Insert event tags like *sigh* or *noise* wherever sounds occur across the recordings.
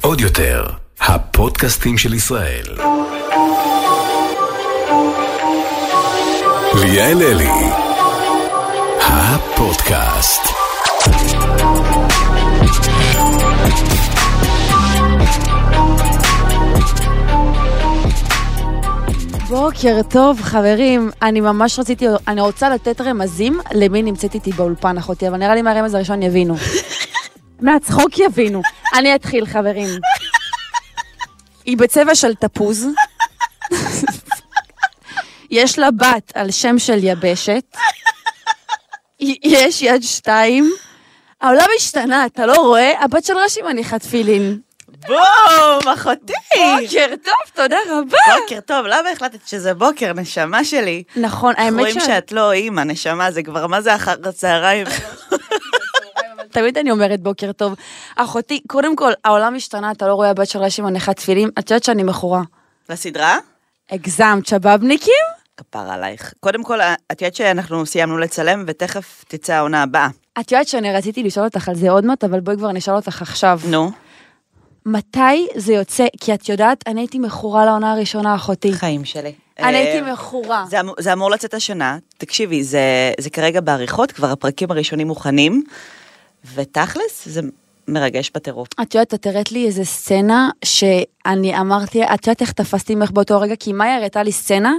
עוד יותר, הפודקאסטים של ישראל. ליאל אלי, הפודקאסט. בוקר טוב, חברים. אני ממש רציתי, אני רוצה לתת רמזים למי נמצאת איתי באולפן, אחותי, אבל נראה לי מהרמז הראשון יבינו. מהצחוק יבינו. אני אתחיל, חברים. היא בצבע של תפוז. יש לה בת על שם של יבשת. יש יד שתיים. העולם השתנה, אתה לא רואה? הבת של רש"י מניחה תפילין. בום, אחותי! בוקר טוב, תודה רבה. בוקר טוב, למה החלטת שזה בוקר, נשמה שלי? נכון, האמת רואים שאת לא אימא, נשמה, זה כבר מה זה אחר הצהריים? תמיד אני אומרת בוקר טוב. אחותי, קודם כל, העולם השתנה, אתה לא רואה הבת של רש"י מניחת תפילין, את יודעת שאני מכורה. לסדרה? הגזמת, שבאבניקים? כפר עלייך. קודם כל, את יודעת שאנחנו סיימנו לצלם, ותכף תצא העונה הבאה. את יודעת שאני רציתי לשאול אותך על זה עוד מעט, אבל בואי כבר נשאל אותך עכשיו. נו, מתי זה יוצא? כי את יודעת, אני הייתי מכורה לעונה הראשונה, אחותי. חיים שלי. אני אה, הייתי מכורה. זה, אמור- זה אמור לצאת השנה, תקשיבי, זה, זה כרגע בעריכות, כבר הפרקים הראשונים מוכנים, ותכלס, זה מרגש בטירוף. את יודעת, את הראית לי איזה סצנה שאני אמרתי, את יודעת איך תפסתי ממך באותו רגע? כי מאיה הראתה לי סצנה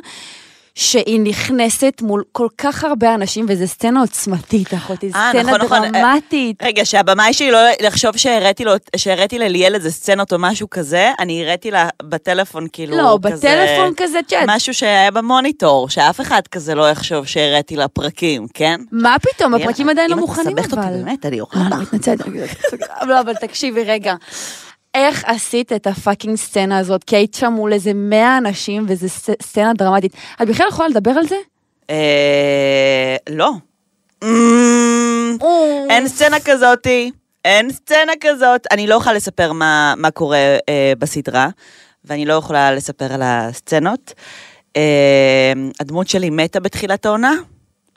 שהיא נכנסת מול כל כך הרבה אנשים, וזו סצנה עוצמתית, אחותי, אה, סצנה נכון, נכון. דרמטית. רגע, שהבמאי שלי לא לחשוב שהראיתי לו, שהראיתי לליאל איזה סצנות או משהו כזה, אני הראיתי לה בטלפון כאילו לא, כזה... בטלפון כזה, יודעת. משהו שהיה במוניטור, שאף אחד כזה לא יחשוב שהראיתי לה פרקים, כן? מה פתאום, הפרקים עדיין לא אם את מוכנים, מסבכת אותי, אבל. באמת, אני אוכל לא, אני אותך. מתנצלת. לא, אבל תקשיבי רגע. איך עשית את הפאקינג סצנה הזאת? כי היית שם מול איזה 100 אנשים, וזו סצנה דרמטית. את בכלל יכולה לדבר על זה? אה, לא. אמ, אין סצנה כזאתי, אין סצנה כזאת. אני לא יכולה לספר מה, מה קורה אה, בסדרה, ואני לא יכולה לספר על הסצנות. אה, הדמות שלי מתה בתחילת העונה.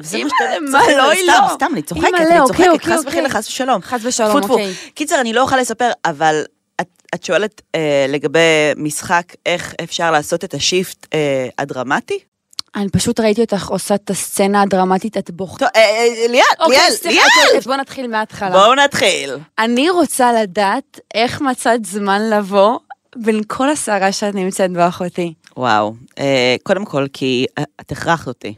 וזה מה שאתה מה, לא, היא סתם, לא. סתם, אני צוחקת, אימא'לה, אני אוקיי, צוחקת, אוקיי, חס וחלילה, אוקיי. חס ושלום. חס ושלום. אוקיי. קיצר, אני לא יכולה לספר, אבל את, שואלת אה, לגבי משחק, איך אפשר לעשות את השיפט אה, הדרמטי? אני פשוט ראיתי אותך עושה את הסצנה הדרמטית, את בוכה. טוב, אה, אה, ליאל, אוקיי, ליאל, סליחה, ליאל! אז בוא נתחיל מההתחלה. בואו נתחיל. אני רוצה לדעת איך מצאת זמן לבוא בין כל הסערה שאת נמצאת בה, אחותי. וואו, אה, קודם כל, כי אה, את הכרחת אותי.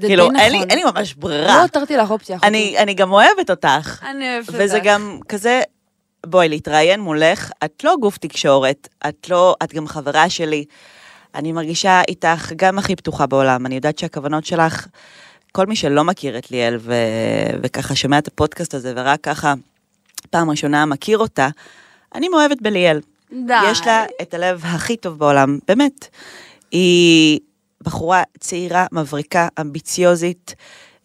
כאילו, נכון. אין לי- אין לי ממש לא ברירה. הותרתי לך אופציה. אני אני גם אוהבת אותך. אני אוהבת אותך. וזה גם כזה, בואי, להתראיין מולך, את לא גוף תקשורת, את לא, את גם חברה שלי. אני מרגישה איתך גם הכי פתוחה בעולם. אני יודעת שהכוונות שלך, כל מי שלא מכיר את ליאל ו... וככה שומע את הפודקאסט הזה ורק ככה פעם ראשונה מכיר אותה, אני מאוהבת בליאל. די. יש לה את הלב הכי טוב בעולם, באמת. היא בחורה צעירה, מבריקה, אמביציוזית,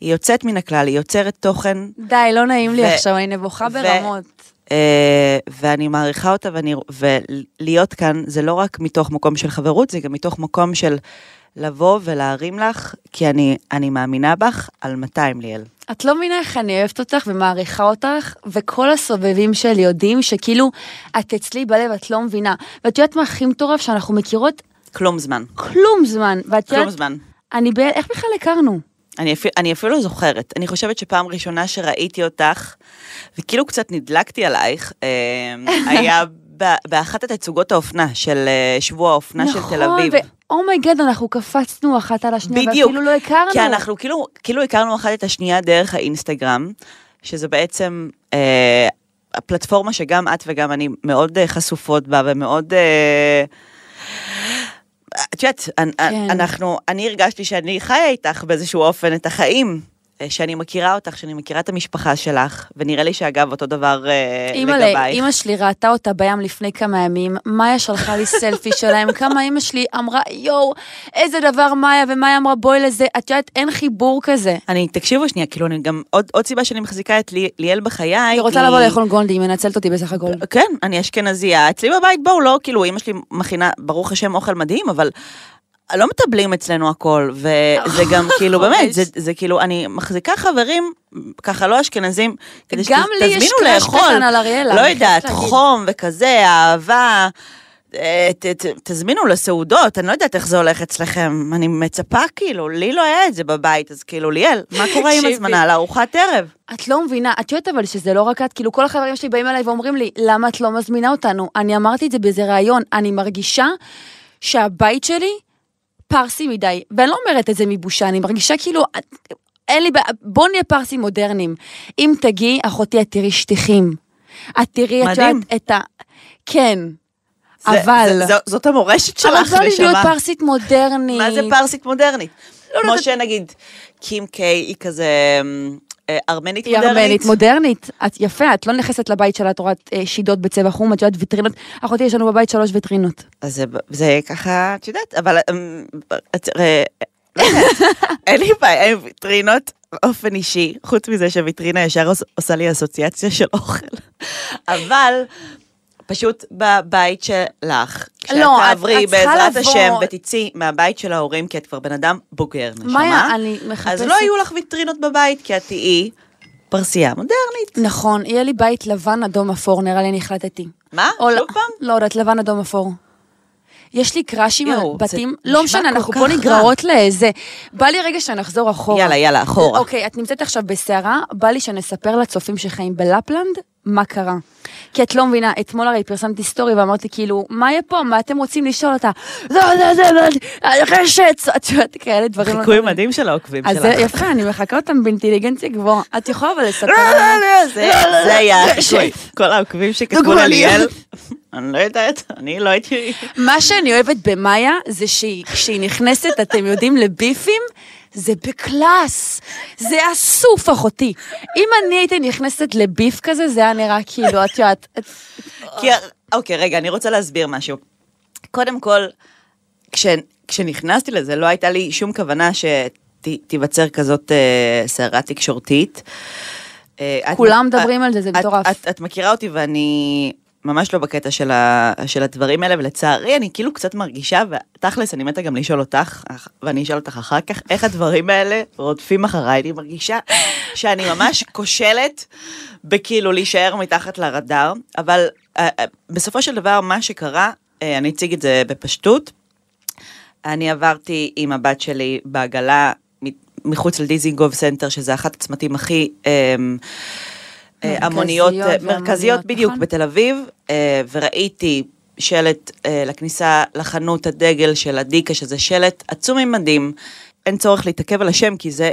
היא יוצאת מן הכלל, היא יוצרת תוכן, די, לא נעים לי ו- עכשיו, אני נבוכה ו- ברמות. אה, ואני מעריכה אותה, ואני, ולהיות כאן זה לא רק מתוך מקום של חברות, זה גם מתוך מקום של לבוא ולהרים לך, כי אני, אני מאמינה בך על 200 ליאל. את לא מבינה איך אני אוהבת אותך ומעריכה אותך, וכל הסובבים שלי יודעים שכאילו, את אצלי בלב, את לא מבינה. ואת יודעת מה הכי מטורף? שאנחנו מכירות כלום זמן. כלום זמן. ואת כלום יודעת, זמן. אני ב... איך בכלל הכרנו? אני אפילו, אני אפילו זוכרת. אני חושבת שפעם ראשונה שראיתי אותך, וכאילו קצת נדלקתי עלייך, אה, *laughs* היה באחת התצוגות האופנה של אה, שבוע האופנה של תל אביב. נכון, ואומייגד, אנחנו קפצנו אחת על השנייה, בדיוק. ואפילו לא הכרנו. כי אנחנו כאילו, כאילו הכרנו אחת את השנייה דרך האינסטגרם, שזה בעצם אה, הפלטפורמה שגם את וגם אני מאוד אה, חשופות בה ומאוד... אה, את יודעת, כן. אנחנו, אני הרגשתי שאני חיה איתך באיזשהו אופן את החיים, שאני מכירה אותך, שאני מכירה את המשפחה שלך, ונראה לי שאגב אותו דבר אה, אימא'לה, לגבייך. אימא שלי ראתה אותה בים לפני כמה ימים, מאיה שלחה לי סלפי שלהם, כמה אימא שלי אמרה, יואו, איזה דבר מאיה, ומאיה אמרה, בואי לזה, את יודעת, אין חיבור כזה. אני, תקשיבו שנייה, כאילו, אני גם, עוד, עוד סיבה שאני מחזיקה את לי, ליאל בחיי, היא רוצה לבוא לאכול גונדי, היא מנצלת אותי בסך הכל. כן, אני אשכנזייה. אצלי בבית, בואו, לא, כאילו, אמא שלי מכינה, ברוך השם, אוכל מדהים, אבל לא מטבלים אצלנו הכל, וזה גם *laughs* כאילו, באמת, זה, זה כאילו, אני מחזיקה חברים, ככה לא אשכנזים, כדי שתזמינו לאכול, אריאלה, לא יודעת. חום וכזה, אהבה. אה, ת, ת, תזמינו לסעודות, אני לא יודעת איך זה הולך אצלכם, אני מצפה כאילו, לי לא היה את זה בבית, אז כאילו, ליאל, מה קורה עם. הזמנה לארוחת ערב? את לא מבינה, את יודעת אבל שזה לא רק את, כאילו כל החברים שלי באים אליי ואומרים לי, למה את לא מזמינה אותנו? אני אמרתי את זה באיזה ראיון, אני מרגישה שהבית שלי פרסי מדי, ואני לא אומרת את זה מבושה, אני מרגישה כאילו, אין לי בעיה, בוא נהיה פרסים מודרניים. אם תגיעי, אחותי, את תראי שטיחים. את תראי, את. יודעת, את ה... כן, זה- אבל... זה- זו- זאת המורשת אבל שלך, בא לי להיות נשמה. פרסית מודרנית. מה זה פרסית מודרנית? לא כמו יודעת. שנגיד, קים קיי היא כזה אה, ארמנית היא מודרנית. ארמנית, מודרנית. את יפה, את לא נכנסת לבית שלה, את רואה אה, שידות בצבע חום, את יודעת ויטרינות. אחותי, יש לנו בבית שלוש ויטרינות. אז זה, זה ככה, את יודעת, אבל אמ, את- אה, לא יודעת, *laughs* אין לי בעיה עם ויטרינות באופן אישי, חוץ מזה שוויטרינה ישר עוש- עושה לי אסוציאציה של אוכל. *laughs* אבל פשוט בבית שלך, כשאת לא, תעברי את בעזרת לבוא- השם ותצאי מהבית של ההורים, כי את כבר בן אדם בוגר, נשמה, מאיה, אני מחפשת... אז לא יהיו לך ויטרינות בבית, כי את תהיי פרסייה מודרנית. נכון, יהיה לי בית לבן, אדום, אפור, נראה לי אני החלטתי. מה? שוב לא- פעם? לא יודעת, לבן, אדום, אפור. יש לי קראשים על בתים, לא משנה, אנחנו פה. נגררות לזה. בא לי רגע שנחזור אחורה. יאללה, יאללה, אחורה. אוקיי, את נמצאת עכשיו בסערה, בא לי שנספר לצופים שחיים בלפלנד מה קרה. כי את לא מבינה, אתמול הרי פרסמתי סטורי ואמרתי כאילו, מה יהיה פה, מה אתם רוצים לשאול אותה? זה, זה, זה, רשת, את יודעת, כאלה דברים. לא חיקוי. מדהים של העוקבים אז שלך. זה יפה, אני מחכה אותם באינטליגנציה גבוהה. את יכולה אבל לספר לא, לנו. לא, לא, זה היה החיקוי. כל העוקבים שכתבו. לליאל, *laughs* אני לא יודעת, אני לא הייתי... מה שאני אוהבת במאיה, זה שהיא- נכנסת, אתם יודעים, ל beefים, זה ב class. זה אסוף, אחותי. אם אני הייתי נכנסת לביף כזה, זה היה נראה כאילו, את יודעת... אוקיי, רגע, אני רוצה להסביר משהו. קודם כל, כש, כשנכנסתי לזה, לא הייתה לי שום כוונה שתיווצר כזאת אה, סערה תקשורתית. אה, כולם מדברים על זה, זה מטורף. את מכירה אותי ואני ממש לא בקטע של, ה, של הדברים האלה, ולצערי אני כאילו קצת מרגישה, ותכלס אני מתה גם לשאול אותך, ואני אשאל אותך אחר כך, איך הדברים האלה רודפים אחריי, אני מרגישה שאני ממש כושלת בכאילו להישאר מתחת לרדאר, אבל אה, אה, בסופו של דבר מה שקרה, אה, אני אציג את זה בפשטות, אני עברתי עם הבת שלי בעגלה מחוץ לדיזינגוף סנטר, שזה אחת הצמתים הכי אה, המוניות, אה, מרכזיות בדיוק נכון. בתל אביב, אה, וראיתי שלט אה, לכניסה לחנות הדגל של אדיקה, שזה שלט עצום ממדים, אין צורך להתעכב על השם, כי זה...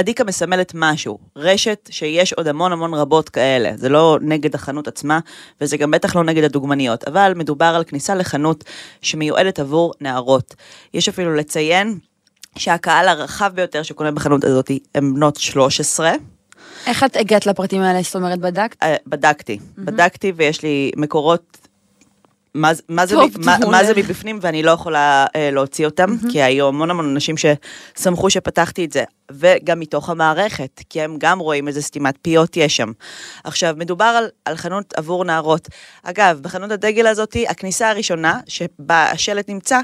אדיקה מסמלת משהו, רשת שיש עוד המון המון רבות כאלה, זה לא נגד החנות עצמה, וזה גם בטח לא נגד הדוגמניות, אבל מדובר על כניסה לחנות שמיועדת עבור נערות. יש אפילו לציין שהקהל הרחב ביותר שקונה בחנות הזאת הם בנות 13, איך את הגעת לפרטים האלה? זאת אומרת, בדקת? אה, בדקתי, בדקתי ויש לי מקורות, מה, זה- מה, זה, טוב, מ- מה, מעולה. מה זה מבפנים ואני לא יכולה אה, להוציא אותם, כי היו המון המון אנשים ששמחו שפתחתי את זה, וגם מתוך המערכת, כי הם גם רואים איזה סתימת פיות יש שם. עכשיו, מדובר על, על חנות עבור נערות. אגב, בחנות הדגל הזאת, הכניסה הראשונה, שבה השלט נמצא,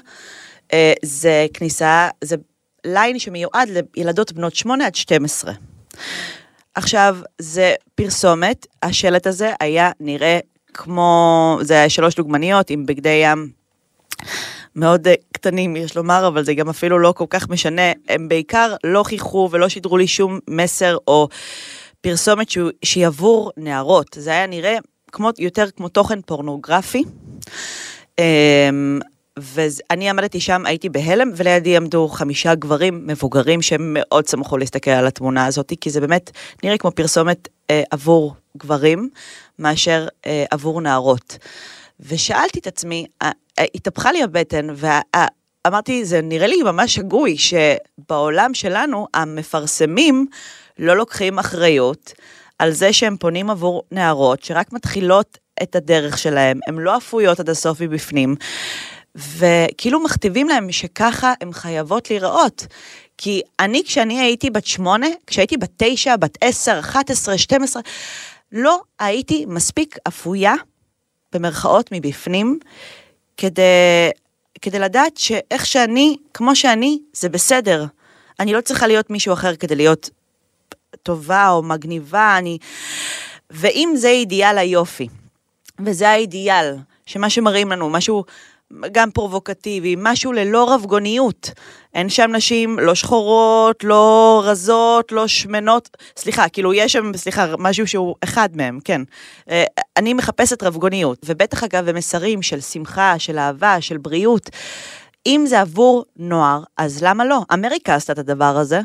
אה, זה כניסה, זה ליין שמיועד לילדות בנות 8 עד 12. עכשיו, זה פרסומת, השלט הזה היה נראה כמו, זה היה שלוש דוגמניות עם בגדי ים מאוד אה, קטנים, יש לומר, אבל זה גם אפילו לא כל כך משנה. הם בעיקר לא חייכו ולא שידרו לי שום מסר או פרסומת שהיא עבור נערות. זה היה נראה כמו, יותר כמו תוכן פורנוגרפי. ואני עמדתי שם, הייתי בהלם, ולידי עמדו חמישה גברים מבוגרים שהם מאוד שמחו להסתכל על התמונה הזאת, כי זה באמת נראה כמו פרסומת אה, עבור גברים, מאשר אה, עבור נערות. ושאלתי את עצמי, אה, אה, התהפכה לי הבטן, ואמרתי, זה נראה לי ממש שגוי שבעולם שלנו המפרסמים לא לוקחים אחריות על זה שהם פונים עבור נערות שרק מתחילות את הדרך שלהם, הן לא אפויות עד הסוף מבפנים, וכאילו מכתיבים להם שככה הן חייבות להיראות. כי אני, כשאני הייתי בת שמונה, כשהייתי בת תשע, בת עשר, אחת עשרה, שתים עשרה, לא הייתי מספיק אפויה, במרכאות, מבפנים, כדי, כדי לדעת שאיך שאני, כמו שאני, זה בסדר. אני לא צריכה להיות מישהו אחר כדי להיות טובה או מגניבה, אני... ואם זה אידיאל היופי, וזה האידיאל, שמה שמראים לנו, משהו גם פרובוקטיבי, משהו ללא רבגוניות. אין שם נשים לא שחורות, לא רזות, לא שמנות, סליחה, כאילו יש שם, סליחה, משהו שהוא אחד מהם, כן. אה, אני מחפשת רבגוניות, ובטח אגב במסרים של שמחה, של אהבה, של בריאות. אם זה עבור נוער, אז למה לא? אמריקה עשתה את הדבר הזה.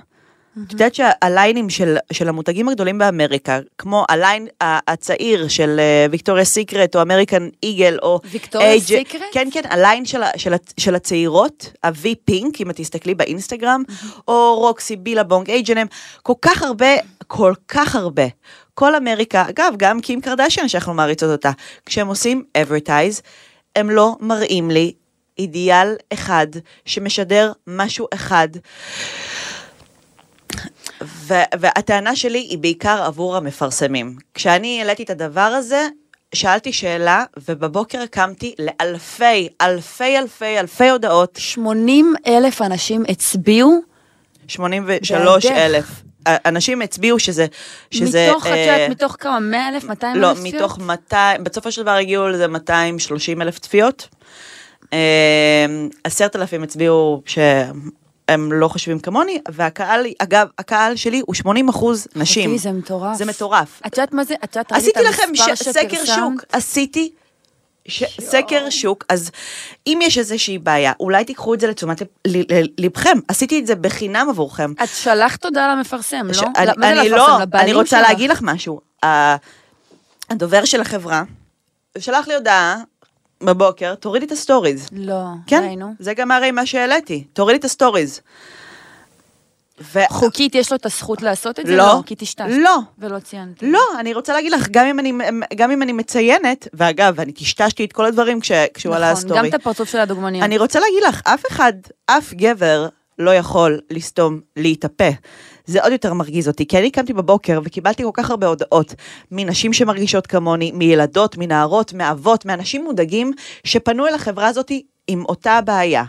את יודעת שהליינים של, של המותגים הגדולים באמריקה, כמו הליין הצעיר של ויקטוריה סיקרט או אמריקן איגל או... ויקטוריה סיקרט? כן, כן, הליין של, של, של הצעירות, ה-V Pink, אם את תסתכלי באינסטגרם, או רוקסי, בילבונג, H&M, כל כך הרבה, כל כך הרבה. כל אמריקה, אגב, גם קים קרדשן שאנחנו מעריצות אותה, כשהם עושים advertise, הם לא מראים לי אידיאל אחד שמשדר משהו אחד. והטענה שלי היא בעיקר עבור המפרסמים. כשאני העליתי את הדבר הזה, שאלתי שאלה, ובבוקר קמתי לאלפי, אלפי, אלפי, אלפי הודעות, 80 אלף אנשים הצביעו 83 בעדך. אלף. אנשים הצביעו שזה... שזה מתוך, את אה, יודעת, מתוך כמה? 100 אלף? 200 אלף לא, צפיות? מתוך 200, בסופו של דבר הגיעו לזה 230 אלף צפיות. עשרת אלפים הצביעו שהם לא חושבים כמוני, והקהל, אגב, הקהל שלי הוא 80 אחוז נשים. אותי זה מטורף. זה מטורף. את יודעת מה זה? את יודעת, עשיתי לכם ש- סקר? שוק, עשיתי ש- סקר שוק, אז אם יש איזושהי בעיה, אולי תיקחו את זה לתשומת לבכם, עשיתי את זה בחינם עבורכם. את שלחת תודה למפרסם, ש- לא? אני, מה? לא, אני רוצה שלך? להגיד לך משהו. הדובר של החברה שלח לי הודעה בבוקר, תורידי את הסטוריז. לא, כן, ראינו. זה גם הרי מה שהעליתי, תורידי את הסטוריז. ו- חוקית יש לו את הזכות לעשות את זה? לא. כי טשטשת. לא. ולא ציינתי. לא, אני רוצה להגיד לך, גם אם אני, גם אם אני מציינת, ואגב, אני טשטשתי את כל הדברים כש, כשהוא עלה נכון, הסטורי. גם את הפרצוף של הדוגמניות. אני רוצה להגיד לך, אף אחד, אף גבר לא יכול לסתום לי את הפה. זה עוד יותר מרגיז אותי, כי אני קמתי בבוקר וקיבלתי כל כך הרבה הודעות מנשים שמרגישות כמוני, מילדות, מנערות, מאבות, מאנשים מודאגים, שפנו אל החברה הזאת עם אותה בעיה.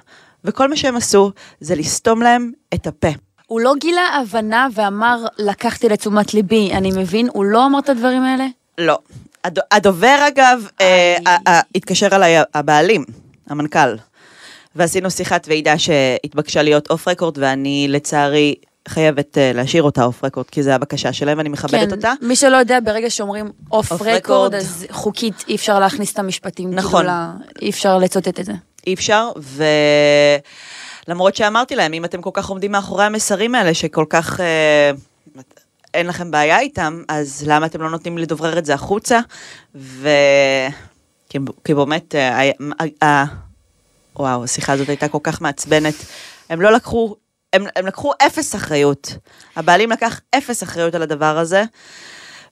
וכל מה שהם עשו זה לסתום להם את הפה. הוא לא גילה הבנה ואמר, לקחתי לתשומת ליבי, אני מבין, הוא לא אמר את הדברים האלה? לא. הד- הדובר אגב, אה, אה, אה, התקשר אליי הבעלים, המנכ"ל, ועשינו שיחת ועידה שהתבקשה להיות אוף רקורד, ואני לצערי חייבת אה, להשאיר אותה off record, כי זו הבקשה שלהם ואני מכבדת אותה. מי שלא יודע, ברגע שאומרים off record. אז חוקית אי אפשר להכניס את המשפטים. נכון. כאילו, ל- אי אפשר לצוטט את זה. אי אפשר, ולמרות שאמרתי להם, אם אתם כל כך עומדים מאחורי המסרים האלה, שכל כך אה, אין לכם בעיה איתם, אז למה אתם לא נותנים לדברר את זה החוצה? ו... כי, כי באמת, אה, היה- אה, וואו, השיחה הזאת הייתה כל כך מעצבנת. הם לא לקחו, הם, הם לקחו אפס אחריות. הבעלים לקח אפס אחריות על הדבר הזה.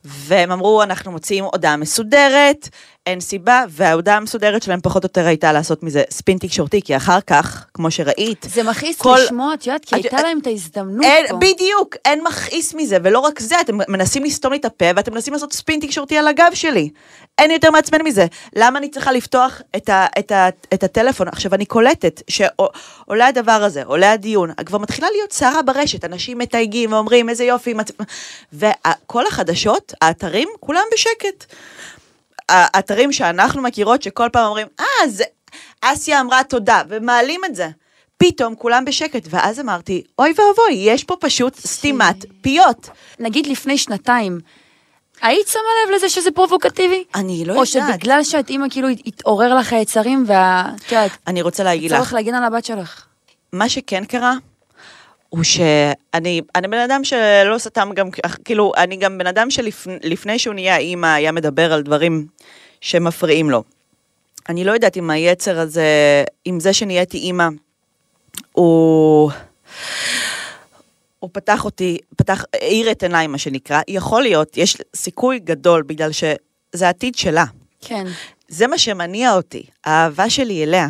והם אמרו, אנחנו מוציאים הודעה מסודרת, אין סיבה, וההודעה המסודרת שלהם פחות או יותר הייתה לעשות מזה ספין תקשורתי, כי אחר כך, כמו שראית, זה מכעיס כל- לשמוע, את יודעת, כי את- הייתה להם את ההזדמנות אין, פה. בדיוק, אין מכעיס מזה, ולא רק זה, אתם מנסים לסתום לי את הפה, ואתם מנסים לעשות ספין תקשורתי על הגב שלי. אין יותר מעצבן מזה. למה אני צריכה לפתוח את, ה, את, ה, את הטלפון? עכשיו, אני קולטת שעולה הדבר הזה, עולה הדיון, כבר מתחילה להיות סערה ברשת, אנשים מתייגים ואומרים, איזה יופי, מצ... וכל החדשות, האתרים, כולם בשקט. האתרים שאנחנו מכירות, שכל פעם אומרים, אה, זה... אסיה אמרה תודה, ומעלים את זה. פתאום כולם בשקט, ואז אמרתי, אוי ואבוי, יש פה פשוט סתימת פיות. נגיד לפני שנתיים, היית שמה לב לזה שזה פרובוקטיבי? אני לא או יודעת. שבגלל שאת אימא כאילו התעורר לך היצרים וה... את יודעת, אני רוצה להגיד לך, להגן על הבת שלך. מה שכן קרה, הוא שאני אני בן אדם שלא סתם גם, כאילו, אני גם בן אדם שלפני שהוא נהיה אימא, היה מדבר על דברים שמפריעים לו. אני לא יודעת אם היצר הזה, אם זה שנהייתי אימא, הוא... הוא פתח אותי, פתח, האיר את עיניי, מה שנקרא. יכול להיות, יש סיכוי גדול, בגלל שזה העתיד שלה. כן. זה מה שמניע אותי, האהבה שלי אליה.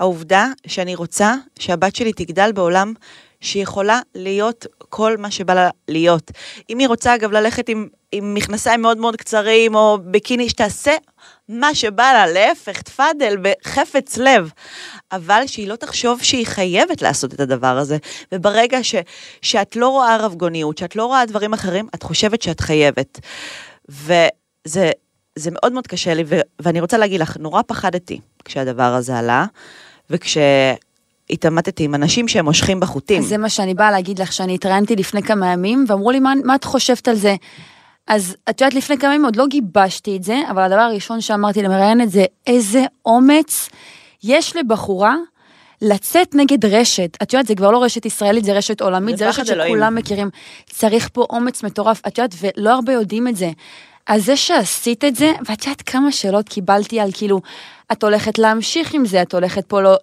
העובדה שאני רוצה שהבת שלי תגדל בעולם שהיא יכולה להיות כל מה שבא לה להיות. אם היא רוצה, אגב, ללכת עם, עם מכנסיים מאוד מאוד קצרים, או ביקיני, שתעשה מה שבא לה, להפך, תפאדל, בחפץ לב. אבל שהיא לא תחשוב שהיא חייבת לעשות את הדבר הזה. וברגע ש, שאת לא רואה רבגוניות, שאת לא רואה דברים אחרים, את חושבת שאת חייבת. וזה זה מאוד מאוד קשה לי, ו, ואני רוצה להגיד לך, נורא פחדתי כשהדבר הזה עלה, וכשהתעמתתי עם אנשים שהם מושכים בחוטים. זה מה שאני באה להגיד לך, שאני התראיינתי לפני כמה ימים, ואמרו לי, מה, מה את חושבת על זה? אז את יודעת, לפני כמה ימים עוד לא גיבשתי את זה, אבל הדבר הראשון שאמרתי למראיינת זה, איזה אומץ יש לבחורה לצאת נגד רשת. את יודעת, זה כבר לא רשת ישראלית, זה רשת עולמית, זה זה רשת פחד אלוהים. שכולם מכירים. צריך פה אומץ מטורף, את יודעת, ולא הרבה יודעים את זה. אז זה שעשית את זה, ואת יודעת כמה שאלות קיבלתי על כאילו, את הולכת להמשיך עם זה, את הולכת פה לא,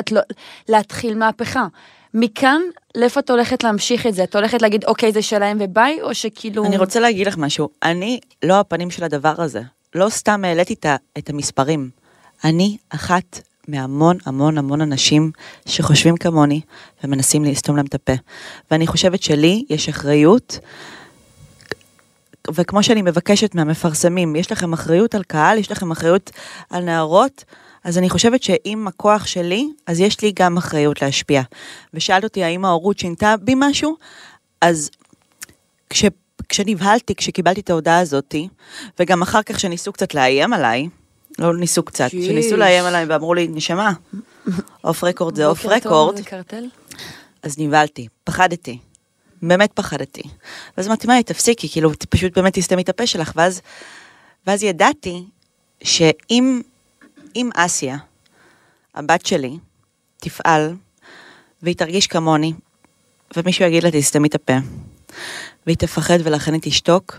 את לא, להתחיל מהפכה. מכאן, לאיפה את הולכת להמשיך את זה? את הולכת להגיד, אוקיי, זה שלהם וביי, או שכאילו... אני רוצה להגיד לך משהו, אני לא הפנים של הדבר הזה. לא סתם העליתי את המספרים. אני אחת מהמון המון המון אנשים שחושבים כמוני ומנסים לסתום להם את הפה. ואני חושבת שלי יש אחריות, וכמו שאני מבקשת מהמפרסמים, יש לכם אחריות על קהל, יש לכם אחריות על נערות, אז אני חושבת שאם הכוח שלי, אז יש לי גם אחריות להשפיע. ושאלת אותי האם ההורות שינתה בי משהו, אז כש, כשנבהלתי, כשקיבלתי את ההודעה הזאתי, וגם אחר כך שניסו קצת לאיים עליי, לא ניסו קצת, שיש. שניסו לאיים עליי ואמרו לי, נשמה, *laughs* off record זה off record? אז נבהלתי, פחדתי, באמת פחדתי. ואז אמרתי, מאי, תפסיקי, כאילו, פשוט באמת תסתמי את הפה שלך, ואז, ואז ידעתי שאם אסיה, הבת שלי, תפעל, והיא תרגיש כמוני, ומישהו יגיד לה, תסתמי את הפה, והיא תפחד ולכן היא תשתוק,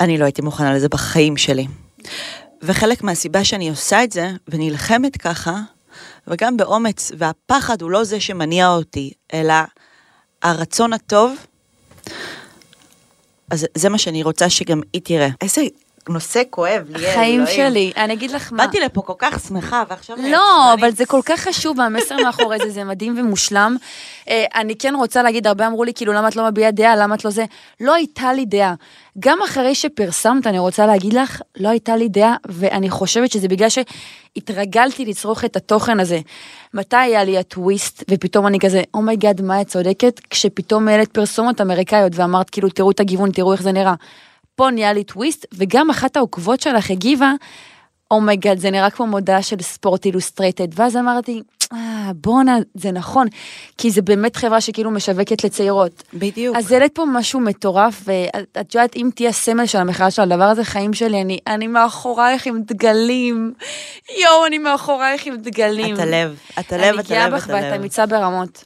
אני לא הייתי מוכנה לזה בחיים שלי. וחלק מהסיבה שאני עושה את זה, ונלחמת ככה, וגם באומץ, והפחד הוא לא זה שמניע אותי, אלא הרצון הטוב, אז זה מה שאני רוצה שגם היא תראה. איזה נושא כואב, ליאל, אלוהים. שלי, אני אגיד לך מה. באתי לפה כל כך שמחה, ועכשיו... לא. אבל זה כל כך חשוב, והמסר מאחורי זה, זה מדהים ומושלם. אה, אני כן רוצה להגיד, הרבה אמרו לי, כאילו, למה את לא מביעה דעה, למה את לא זה? לא הייתה לי דעה. גם אחרי שפרסמת, אני רוצה להגיד לך, לא הייתה לי דעה, ואני חושבת שזה בגלל שהתרגלתי לצרוך את התוכן הזה. מתי היה לי הטוויסט, ופתאום אני כזה, oh my God, מה את צודקת? כשפתאום העלית פרסומות אמריקאיות ואמרת, כאילו, תראו את הגיוון, תראו איך זה נראה. פה נהיה לי טוויסט, וגם אחת העוקבות שלך הגיבה, oh my God, זה נראה כמו מודעה של Sports Illustrated, ואז אמרתי, אה, בואנה, זה נכון, כי זה באמת חברה שכאילו משווקת לצעירות. בדיוק. אז העלית פה משהו מטורף, ואת יודעת, אם תהיה סמל של המחאה של הדבר הזה, חיים שלי, אני, אני מאחורייך עם דגלים. יואו, אני מאחורייך עם דגלים. את הלב, את הלב, אני את גאה הלב, בך את ואת הלב. אמיצה ברמות.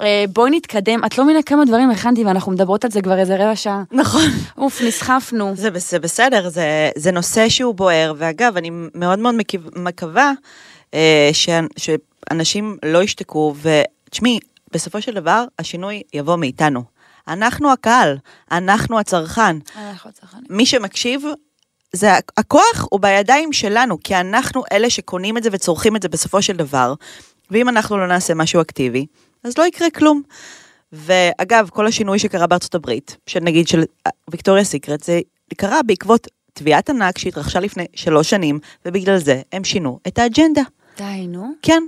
אה, בואי נתקדם, את לא מבינה כמה דברים הכנתי ואנחנו מדברות על זה כבר איזה רבע שעה. נכון. אוף, נסחפנו. זה, זה בסדר, זה, זה נושא שהוא בוער, ואגב, אני מאוד מאוד מקווה אה, שאנ- שאנשים לא ישתקו, ותשמעי, בסופו של דבר, השינוי יבוא מאיתנו. אנחנו הקהל, אנחנו הצרכן. אנחנו צרכנים. מי שמקשיב, זה הכוח הוא בידיים שלנו, כי אנחנו אלה שקונים את זה וצורכים את זה בסופו של דבר, ואם אנחנו לא נעשה משהו אקטיבי, אז לא יקרה כלום. ואגב, כל השינוי שקרה בארצות הברית, שנגיד של אה, ויקטוריה סיקרט, זה קרה בעקבות תביעת ענק שהתרחשה לפני שלוש שנים, ובגלל זה הם שינו את האג'נדה. די, נו. כן.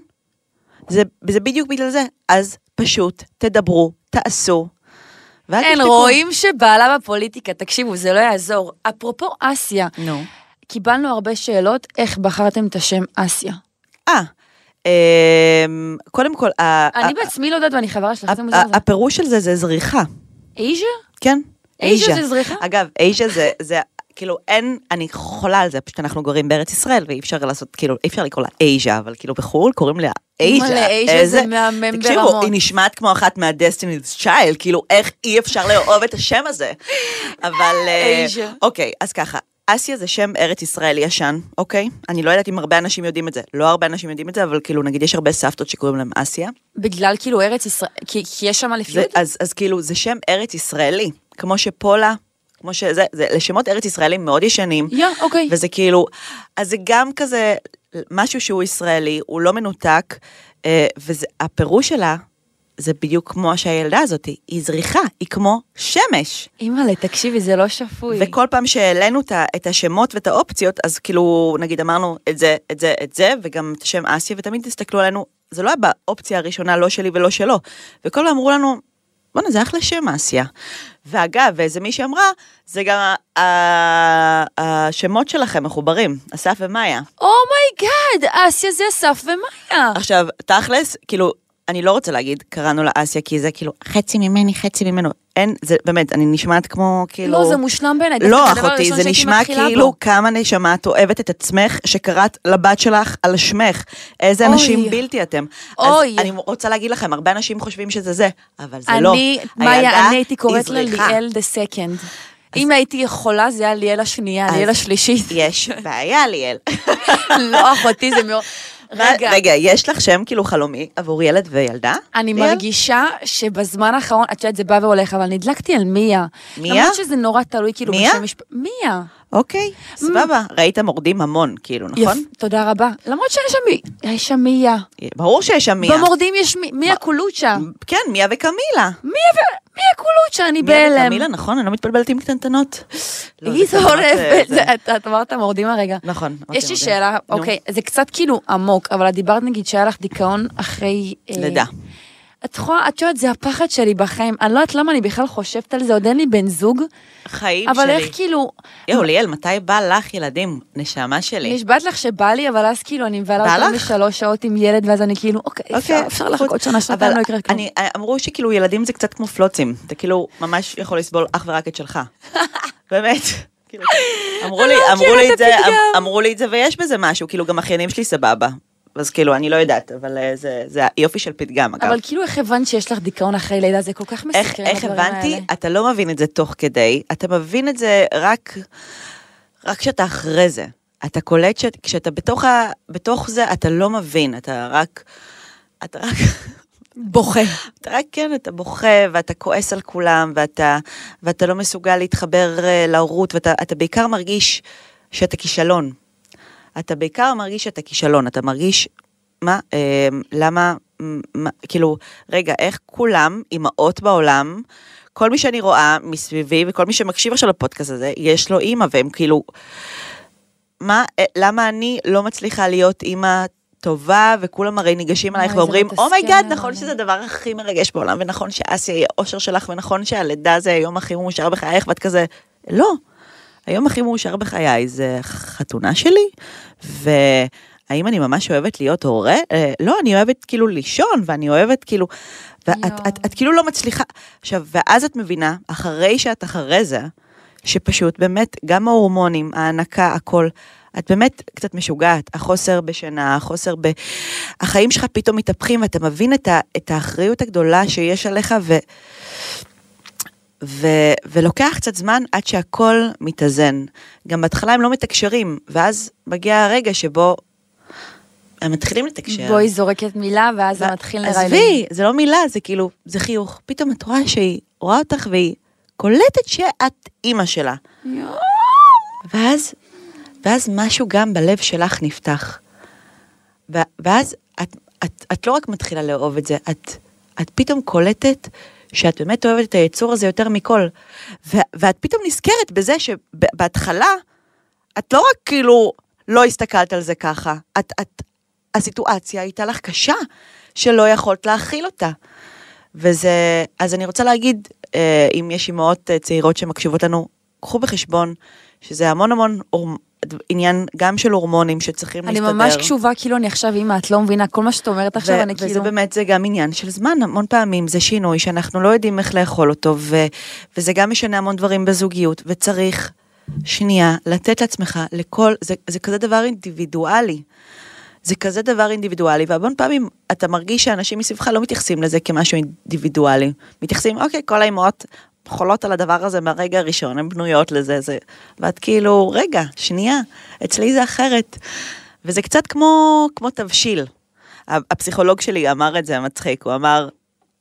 זה, זה בדיוק בגלל זה. אז פשוט תדברו, תעשו. אין. רואים שבעלה בפוליטיקה, תקשיבו, זה לא יעזור. אפרופו אסיה, נו. קיבלנו הרבה שאלות, איך בחרתם את השם אסיה? אה, קודם כל, אני בעצמי לא יודעת ואני חברה שלך, זה מוזר. הפירוש של זה זה זריחה, אייז'ה? כן? אייז'ה. זה זריחה? אגב, אייז'ה זה, זה, כאילו, אין, אני חולה על זה, פשוט אנחנו גרים בארץ ישראל, ואי אפשר לעשות, כאילו, אי אפשר לקרוא לה אייז'ה, אבל כאילו בחו"ל קוראים לה אייז'ה. אימא'לה, אייז'ה זה מהמם תקשיבו, ברמות. היא נשמעת כמו אחת מה-Destiny's Child, כאילו, איך אי אפשר לאהוב את השם הזה? אבל... אה, אייז'ה. אוקיי, אז ככה. אסיה זה שם ארץ ישראלי ישן, אוקיי? אני לא יודעת אם הרבה אנשים יודעים את זה. לא הרבה אנשים יודעים את זה, אבל כאילו, נגיד יש הרבה סבתות שקוראים להם אסיה. בגלל כאילו ארץ ישראל, כי כי יש שם אליפיות? אז, אז כאילו, זה שם ארץ ישראלי, כמו שפולה, כמו שזה, זה לשמות ארץ ישראלים מאוד ישנים, יא, אוקיי. וזה כאילו, אז זה גם כזה משהו שהוא ישראלי, הוא לא מנותק, אה, והפירוש שלה, זה בדיוק כמו שהילדה הזאת, היא זריחה, היא כמו שמש. אימא'לה, תקשיבי, זה לא שפוי. וכל פעם שהעלינו את השמות ואת האופציות, אז כאילו, נגיד אמרנו את זה, את זה, את זה, וגם את השם אסיה, ותמיד תסתכלו עלינו, זה לא היה באופציה הראשונה, לא שלי ולא שלו. וכל פעם אמרו לנו, בואנה, זה אחלה שם אסיה. ואגב, ואיזה מישהי אמרה, זה גם השמות שלכם מחוברים, אסף ומאיה. oh my God, אסיה זה אסף ומאיה. עכשיו, תכלס, כאילו, אני לא רוצה להגיד, קראנו לה אסיה, כי זה כאילו חצי ממני, חצי ממנו. אין, זה באמת, אני נשמעת כמו, כאילו... לא, זה מושלם בעיניי. לא, אחותי, זה נשמע כאילו בו. כמה נשמה את אוהבת את עצמך, שקראת לבת שלך על שמך. איזה אוי. אנשים בלתי אתם. אוי. אז אני רוצה להגיד לכם, הרבה אנשים חושבים שזה זה, אבל זה לא. אני, מאיה, אני הייתי קוראת לה. ליאל דה סקנד. אם הייתי יכולה, זה היה ליאל השנייה, ליאל השלישית. יש בעיה, ליאל. *laughs* לא, אחותי, זה מאוד... רגע, רגע, יש לך שם כאילו חלומי עבור ילד וילדה? אני ליאל? מרגישה שבזמן האחרון, את יודעת, זה בא והולך, אבל נדלקתי על מיה. מיה? למרות שזה נורא תלוי כאילו מיה? בשם משפ... מיה. אוקיי, סבבה. ראית מורדים המון, כאילו, נכון? יפ, תודה רבה. למרות שיש שם מי- יש שם מיה. ברור שיש שם מיה. במורדים יש מי- מיה קולוצ'ה. כן, מיה וקמילה. מיה ו- מיה קולוצ'ה, אני מיה בהלם. וקמילה, נכון? אני לא מתבלבלת עם קטנטנות. לא, היא זורפת, אה, את- אמרת מורדים הרגע. נכון. יש לי. שאלה. אוקיי, זה קצת כאילו עמוק, אבל את דיברת נגיד שהיה לך דיכאון אחרי... אה, לידה. את יכולה, את יודעת, זה הפחד שלי בחיים. אני לא יודעת למה אני בכלל חושבת על זה, עוד אין לי בן זוג, חיים אבל שלי. איך כאילו... יואו, ליאל, מתי בא לך ילדים? נשמה שלי. נשבעת לך שבא לי, אבל אז כאילו אני מבלה לך? משלוש שעות עם ילד, ואז אני כאילו, אוקיי, אפשר, אפשר לחכות שנה, שנתיים, לא יקרה כלום. אבל אני- אמרו שכאילו ילדים זה קצת כמו פלוצים. אתה כאילו ממש יכול לסבול אך ורק את שלך. *laughs* באמת. כאילו, אמרו לי, לא לי את זה. אמ- אמרו לי את זה ויש בזה משהו, כאילו גם אחיינים שלי סבבה. אז כאילו, אני לא יודעת, אבל אה, זה- זה היופי של פתגם, אגב. אבל כאילו איך הבנת שיש לך דיכאון אחרי לידה, זה כל כך איך, מסקרן איך הדברים הבנתי? האלה. אתה לא מבין את זה תוך כדי, אתה מבין את זה רק, רק כשאתה אחרי זה. אתה קולט שכשאתה בתוך, ה, בתוך זה, אתה לא מבין, אתה רק, אתה רק, בוכה. אתה רק, כן, אתה בוכה, ואתה כועס על כולם, ואתה, ואתה לא מסוגל להתחבר אה, להורות, ואתה אתה בעיקר מרגיש שאתה כישלון. אתה בעיקר מרגיש שאתה כישלון, אתה מרגיש, מה, אה, למה, מה, כאילו, רגע, איך כולם, אימהות בעולם, כל מי שאני רואה מסביבי, וכל מי שמקשיב עכשיו לפודקאסט הזה, יש לו אימא, והם כאילו, מה, אה, למה אני לא מצליחה להיות אימא טובה, וכולם הרי ניגשים אלייך ואומרים. oh my God, נכון שזה הדבר הכי מרגש בעולם, ונכון שאסיה היא האושר שלך, ונכון שהלידה זה היום הכי מאושר בחייך, ואת כזה, לא. היום הכי מאושר בחיי זה חתונה שלי, והאם אני ממש אוהבת להיות הורה? אה, לא, אני אוהבת כאילו לישון, ואני אוהבת כאילו... ואת יואו. את, את כאילו לא מצליחה. עכשיו, ואז את מבינה, אחרי שאת אחרי זה, שפשוט באמת, גם ההורמונים, ההנקה, הכל, את באמת קצת משוגעת, החוסר בשינה, החוסר ב... החיים שלך פתאום מתהפכים, ואתה מבין את, ה, את האחריות הגדולה שיש עליך, ו... ו, ולוקח קצת זמן עד שהכל מתאזן. גם בהתחלה הם לא מתקשרים, ואז מגיע הרגע שבו הם מתחילים לתקשר. בואי זורקת מילה, ואז זה מתחיל לי. עזבי, זה לא מילה, זה כאילו, זה חיוך. פתאום את רואה שהיא רואה אותך והיא קולטת שאת אימא שלה. יואו. ואז, ואז משהו גם בלב שלך נפתח. ו- ואז את, את, את לא רק מתחילה לאהוב את זה, את, את פתאום קולטת שאת באמת אוהבת את היצור הזה יותר מכל. ו- ואת פתאום נזכרת בזה שבהתחלה, את לא רק כאילו לא הסתכלת על זה ככה, את, את, הסיטואציה הייתה לך קשה, שלא יכולת להכיל אותה. וזה, אז אני רוצה להגיד, אה, אם יש אימהות אה, צעירות שמקשיבות לנו, קחו בחשבון שזה המון המון עניין גם של הורמונים שצריכים אני להסתדר. ממש קשובה, כאילו אני עכשיו אימא, את לא מבינה, כל מה שאת אומרת עכשיו, ו- אני וזה כאילו... באמת, זה גם עניין של זמן, המון פעמים זה שינוי שאנחנו לא יודעים איך לאכול אותו, ו- וזה גם משנה המון דברים בזוגיות, וצריך שנייה לתת לעצמך לכל, זה, זה כזה דבר אינדיבידואלי. זה כזה דבר אינדיבידואלי, והמון פעמים אתה מרגיש שאנשים מסביבך לא מתייחסים לזה כמשהו אינדיבידואלי. מתייחסים, אוקיי, כל האמהות חולות על הדבר הזה מהרגע הראשון, הן בנויות לזה, זה... ואת כאילו, רגע, שנייה, אצלי זה אחרת. וזה קצת כמו, כמו תבשיל. הפסיכולוג שלי אמר את זה, מצחיק, הוא אמר,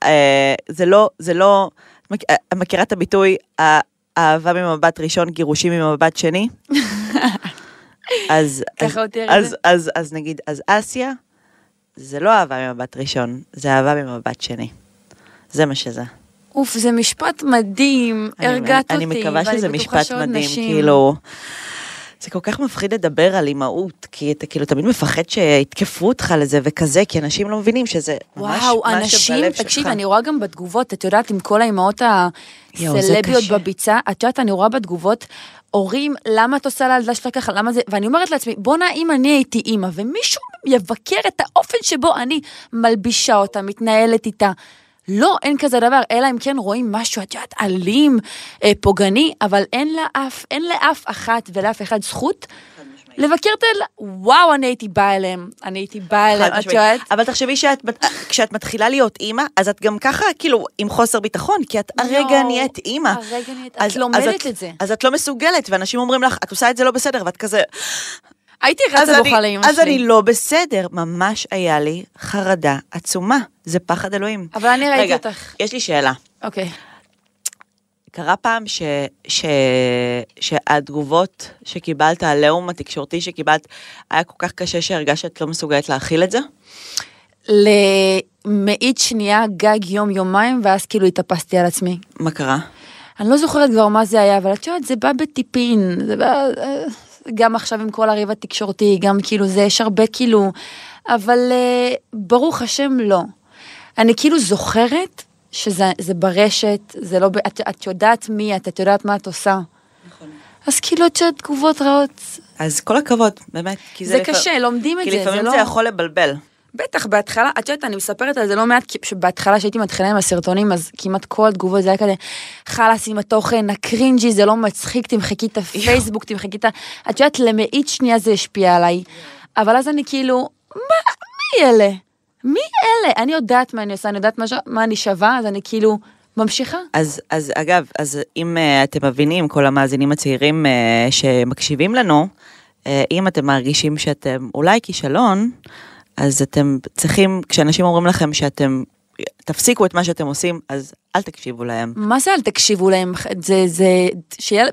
אה, זה לא, זה לא, מכ- אה, מכירה את הביטוי, "אה, אהבה ממבט ראשון, גירושים ממבט שני? אז, *laughs* ככה אז, הוא תיאר את אז, זה. אז, אז נגיד, אז אסיה, זה לא אהבה ממבט ראשון, זה אהבה ממבט שני. זה מה שזה. אוף, זה משפט מדהים, אני- הרגעת אני אותי. מקווה ואני שזה משפט מדהים, נשים. כאילו... זה כל כך מפחיד לדבר על אימהות, כי אתה כאילו תמיד מפחד שיתקפו אותך לזה וכזה, כי אנשים לא מבינים שזה ממש וואו, מה אנשים, שבלב שלך. תקשיב, אני רואה גם בתגובות, את יודעת, עם כל האימהות הסלביות. בביצה, את יודעת, אני רואה בתגובות, הורים, למה את עושה לילדה שלך ככה, למה זה, ואני אומרת לעצמי, בואנה, אם אני הייתי אימא, ומישהו יבקר את האופן שבו אני מלבישה אותה, מתנהלת איתה. לא, אין כזה דבר, אלא אם כן רואים משהו, את יודעת, אלים, אה, פוגעני, אבל אין לאף, אין לאף אחת ולאף אחד זכות לבקר את אלה. וואו, אני הייתי באה אליהם, אני הייתי באה אליהם, את. יודעת? אבל תחשבי שאת, כשאת מתחילה להיות אימא, אז את גם ככה כאילו עם חוסר ביטחון, כי את הרגע יואו, נהיית אימא. הרגע נהיית- אז- את לומדת את זה. אז את לא מסוגלת, ואנשים אומרים לך, את עושה את זה לא בסדר, ואת כזה... הייתי אז רצה בוכה לאמא אז שלי. אני לא בסדר, ממש היה לי חרדה עצומה. זה פחד אלוהים. אבל אני ראיתי רגע, אותך. יש לי שאלה. אוקיי. קרה פעם ש, ש, שהתגובות שקיבלת, העליהום התקשורתי שקיבלת, היה כל כך קשה שהרגשת שאת לא מסוגלת להכיל את זה? למאית שנייה, גג יום-יומיים, ואז כאילו התאפסתי על עצמי. מה קרה? אני לא זוכרת כבר מה זה היה, אבל את יודעת, זה בא בטיפין. זה בא... גם עכשיו עם כל הריב התקשורתי, גם כאילו זה, יש הרבה כאילו... אבל אה, ברוך השם, לא. אני כאילו זוכרת שזה זה ברשת, זה לא... את, את יודעת מי את, את יודעת מה את עושה. אז כאילו, את יודעת, תגובות רעות. אז כל הכבוד, באמת. כי זה לפע- קשה, לומדים את כי זה, זה לפעמים לא... זה יכול לבלבל. בטח, בהתחלה, את יודעת, אני מספרת על זה לא מעט, כי שבהתחלה שהייתי מתחילה עם הסרטונים, אז כמעט כל התגובות זה היה כזה, חלאס עם התוכן, הקרינג'י, זה לא מצחיק, תמחקי את הפייסבוק, תמחקי את ה... את יודעת, למאית שנייה זה השפיע עליי. אבל אז אני כאילו, מה, מי אלה? מי אלה? אני יודעת מה אני עושה, אני יודעת מה, מה אני שווה, אז אני כאילו ממשיכה. אז, אז אגב, אז אם uh, אתם מבינים, כל המאזינים הצעירים uh, שמקשיבים לנו, uh, אם אתם מרגישים שאתם אולי כישלון, אז אתם צריכים, כשאנשים אומרים לכם שאתם, תפסיקו את מה שאתם עושים, אז אל תקשיבו להם. מה זה אל תקשיבו להם? זה, זה, שיהיה,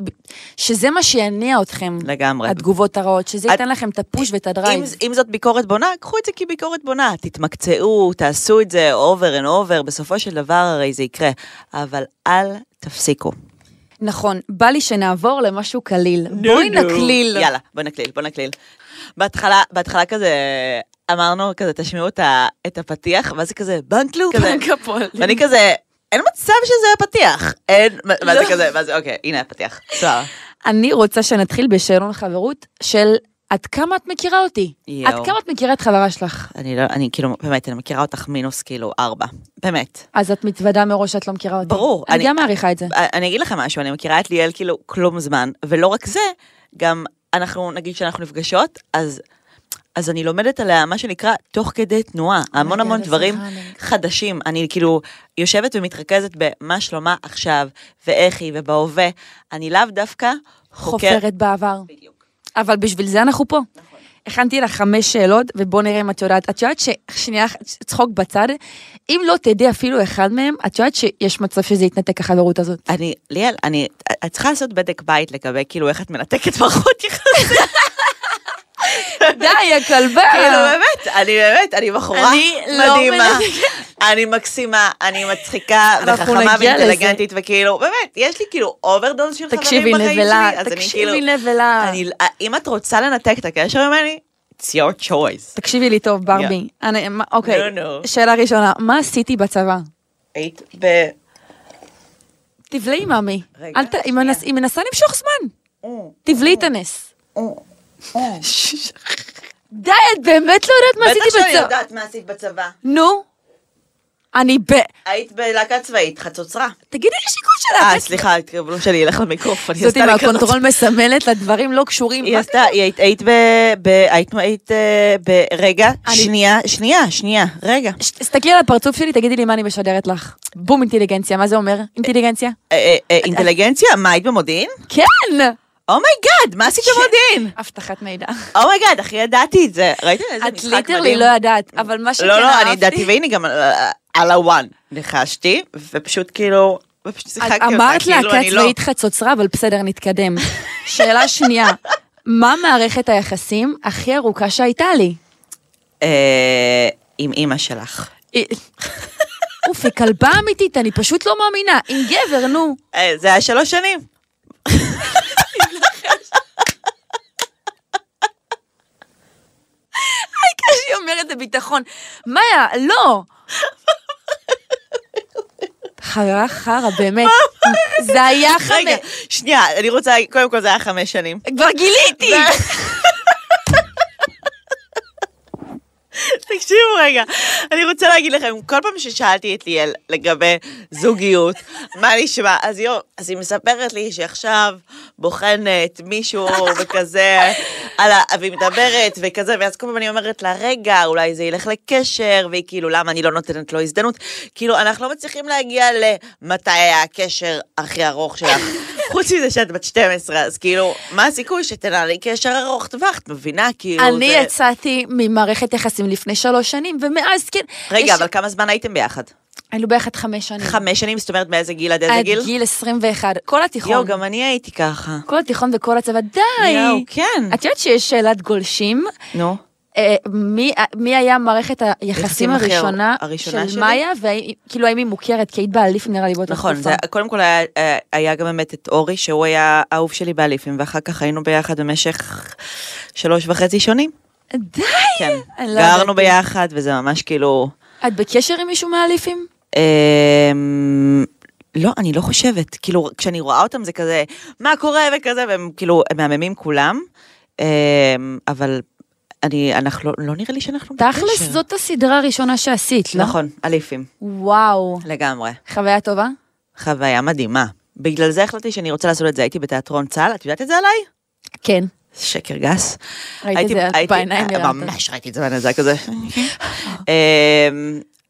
שזה מה שיניע אתכם. לגמרי. התגובות הרעות, שזה את- ייתן לכם את ה push ואת ה drive. אם, אם זאת ביקורת בונה, קחו את זה כביקורת בונה, תתמקצעו, תעשו את זה over and over, בסופו של דבר הרי זה יקרה, אבל אל תפסיקו. נכון, בא לי שנעבור למשהו קליל. בואי נקליל. יאללה, בוא נקליל, בוא נקליל. בהתחלה, בהתחלה כזה, אמרנו כזה, תשמיעו את, הפתיח, ואז זה כזה, בנקלו, כזה, בנק הפועלים. ואני כזה, אין מצב שזה הפתיח, אין, מה זה לא. כזה, זה, אוקיי, הנה הפתיח. אני רוצה שנתחיל בשאלון חברות של עד כמה את מכירה אותי? עד כמה את מכירה את חברה שלך? אני לא, אני כאילו, באמת, אני מכירה אותך מינוס כאילו ארבע, באמת. אז את מתוודה מראש שאת לא מכירה אותי. ברור. אני גם מעריכה את זה. אני אגיד לכם משהו, אני מכירה את ליאל כאילו כלום זמן, ולא רק זה, גם אנחנו, נגיד שאנחנו נפגשות, אז... אז אני לומדת עליה מה שנקרא תוך כדי תנועה, המון המון דברים חדשים. אני כאילו יושבת ומתרכזת במה שלומה עכשיו, ואיך היא, ובהווה. אני לאו דווקא חוקרת. חופרת בעבר. בדיוק. אבל בשביל זה אנחנו פה. נכון. הכנתי לך חמש שאלות, ובוא נראה אם את יודעת. את יודעת ששנייה, צחוק בצד, אם לא תדעי אפילו אחד מהם, את יודעת שיש מצב שזה יתנתק החברות הזאת. אני, ליאל, אני, את צריכה לעשות בדק בית לגבי כאילו איך את מנתקת מערכות יחסים. די, הכלבה. כאילו באמת, אני באמת, אני בחורה לא מדהימה. אני מקסימה, אני מצחיקה וחכמה. ואינטליגנטית, וכאילו, באמת, יש לי כאילו overdose של חברים תקשיבי, בחיים נבלה, שלי, אז אני תקשיבי, כאילו, נבלה. אני- אם את רוצה לנתק את הקשר ממני, it's your choice. תקשיבי לי טוב, ברבי. אוקיי. שאלה ראשונה, מה עשיתי בצבא? היית ב... תבלעי, ממי. רגע, מנס- היא מנסה למשוך זמן. תבלעי את הנס. *laughs* די, את באמת לא יודעת מה בטח עשיתי שאני בצבא. יודעת מה עשית בצבא. נו. אני ב... היית בלהקה צבאית, חצוצרה. תגידי לי שיקול שלך. אה, סליחה, התקרבלו שלי ילך למיקרופון. לי כזאת. מהקונטרול מסמלת לדברים לא קשורים. היא עשתה, היית, ב... היית, אה, ב... רגע, אני- שנייה, שנייה, שנייה, רגע. תסתכלי על הפרצוף שלי, תגידי לי מה אני משדרת לך. בום אינטליגנציה, מה זה אומר? אינטליגנציה? אה, אה, אה, אינטליגנציה? מה, היית במודיעין? כן! אומייגאד, מה עשית במודיעין? הבטחת מידע. אומייגאד, אחי, ידעתי את זה. ראית איזה את משחק ליטרלי מדהים? לא ידעת, אבל מה שכן לא, לא, אני אהבתי- ידעתי, והנה גם על- על הוואן. ניחשתי, ופשוט כאילו, ופשוט שיחקתי אותה, אמרת כאילו להקה לא. צבאית חצוצרה, אבל בסדר, נתקדם. שאלה שנייה, *laughs* מה מערכת היחסים הכי ארוכה שהייתה לי? אה, עם אימא שלך. אה, אוף, היא כלבה אמיתית, אני פשוט לא מאמינה. עם גבר, נו. אה, זה היה שלוש שנים. אומרת בביטחון. מאיה, לא. חברה חרא, באמת. זה היה רגע, חמש... שנייה, אני רוצה, קודם כל זה היה חמש שנים. כבר גיליתי! תקשיבו רגע, אני רוצה להגיד לכם, כל פעם ששאלתי את ליאל לגבי זוגיות, מה נשמע, אז היא, אז היא מספרת לי שעכשיו בוחנת מישהו וכזה, על ה, והיא מדברת וכזה, ואז כל פעם אני אומרת לה, רגע, אולי זה ילך לקשר, והיא כאילו, למה אני לא נותנת לו הזדמנות? כאילו, אנחנו לא מצליחים להגיע למתי היה הקשר הכי ארוך שלך. חוץ מזה שאת בת 12, אז כאילו, מה הסיכוי שתנהלי קשר ארוך טווח, את מבינה? כאילו, אני זה... יצאתי ממערכת יחסים לפני שלוש שנים, ומאז כן... רגע, יש- אבל כמה זמן הייתם ביחד? היינו ביחד חמש שנים. חמש שנים, זאת אומרת מאיזה גיל עד איזה עד גיל? גיל 21. כל התיכון. יואו, גם אני הייתי ככה. כל התיכון וכל הצבא. די! יואו, כן. את יודעת שיש שאלת גולשים? נו. אה, מי, מי היה מערכת היחסים הראשונה, הראשונה של שלי? מאיה, וכאילו האם היא מוכרת, כי היית באליפים נראה לי באותה נכון, תקופה. זה, קודם כל היה, אה, היה גם באמת את אורי, שהוא היה אהוב שלי באליפים, ואחר כך היינו ביחד במשך שלוש וחצי שנים. די! כן. לא גרנו. ביחד, וזה ממש כאילו... את בקשר עם מישהו מהאליפים? אמ, לא, אני לא חושבת. כאילו, כשאני רואה אותם זה כזה, מה קורה וכזה, והם כאילו, הם מהממים כולם, אמ, אבל אני, אנחנו, לא, נראה לי שאנחנו תכלס, זאת הסדרה הראשונה שעשית, לא? נכון, אליפים, וואו. לגמרי. חוויה טובה? חוויה מדהימה. בגלל זה החלטתי שאני רוצה לעשות את זה, הייתי בתיאטרון צה"ל, את יודעת את זה עליי? כן. שקר גס. ראית את זה בעיניים נראה. ממש ראיתי את זה בעיניים, זה היה כזה.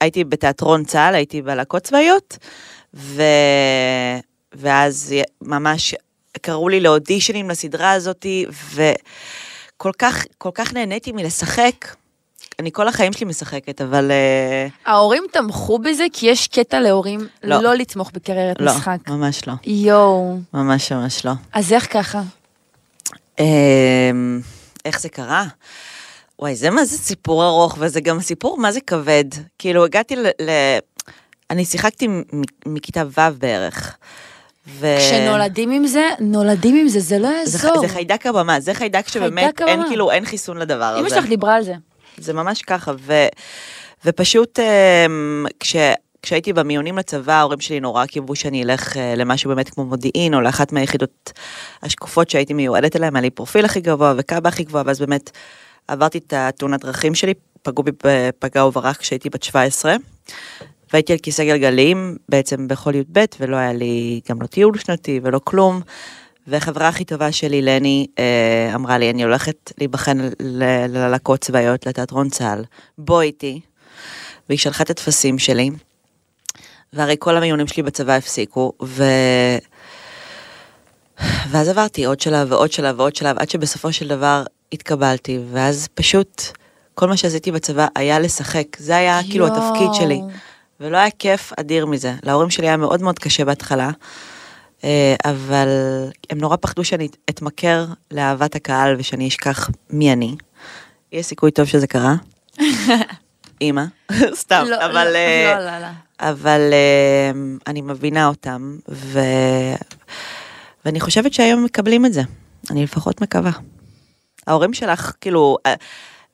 הייתי בתיאטרון צה"ל, הייתי בלהקות צבאיות, ו... ואז ממש קראו לי לאודישנים לסדרה הזאתי, וכל כך, כל כך נהניתי מלשחק. אני כל החיים שלי משחקת, אבל אה, ההורים תמכו בזה, כי יש קטע להורים לא. לא לתמוך בקריירת לא, משחק. ממש לא. יואו. ממש ממש לא. אז איך ככה? אמ, איך זה קרה? וואי, זה מה זה סיפור ארוך, וזה גם סיפור מה זה כבד. כאילו, הגעתי ל... ל... אני שיחקתי מכיתה ו' בערך. ו... כשנולדים עם זה, נולדים עם זה, זה לא זה, יעזור. ח- זה חיידק הבמה, זה חיידק שבאמת אין הבמה. כאילו, אין חיסון לדבר אמא הזה. שלך דיברה על זה. זה ממש ככה, ו, ופשוט אמ, כש, כשהייתי במיונים לצבא, ההורים שלי נורא קיוו שאני אלך אה, למשהו באמת כמו מודיעין, או לאחת מהיחידות השקופות שהייתי מיועדת אליהן, היה לי פרופיל הכי גבוה וקאבה הכי גבוה, ואז באמת עברתי את התאונת דרכים שלי, פגעו בי בפגע וברח כשהייתי בת 17, והייתי על כיסא גלגלים בעצם בכל י"ב, ולא היה לי גם לא טיול שנתי ולא כלום. והחברה הכי טובה שלי, לני, אה, אמרה לי, אני הולכת להיבחן ל- ללהקות צבאיות, לתיאטרון צה"ל, בוא איתי. והיא שלחה את הטפסים שלי, והרי כל המיונים שלי בצבא הפסיקו, ו... ואז עברתי עוד שלב ועוד שלב ועוד שלב, עד שבסופו של דבר התקבלתי, ואז פשוט כל מה שעשיתי בצבא היה לשחק, זה היה כאילו יואו. התפקיד שלי. ולא היה כיף אדיר מזה. להורים שלי היה מאוד מאוד קשה בהתחלה, אה, אבל הם נורא פחדו שאני אתמכר לאהבת הקהל ושאני אשכח מי אני. יש סיכוי טוב שזה קרה. *laughs* אימא, *laughs* סתם, לא, אבל... לא, אה, לא, לא, לא. אבל אה, אני מבינה אותם, ו... ואני חושבת שהיום מקבלים את זה. אני לפחות מקווה. ההורים שלך, כאילו,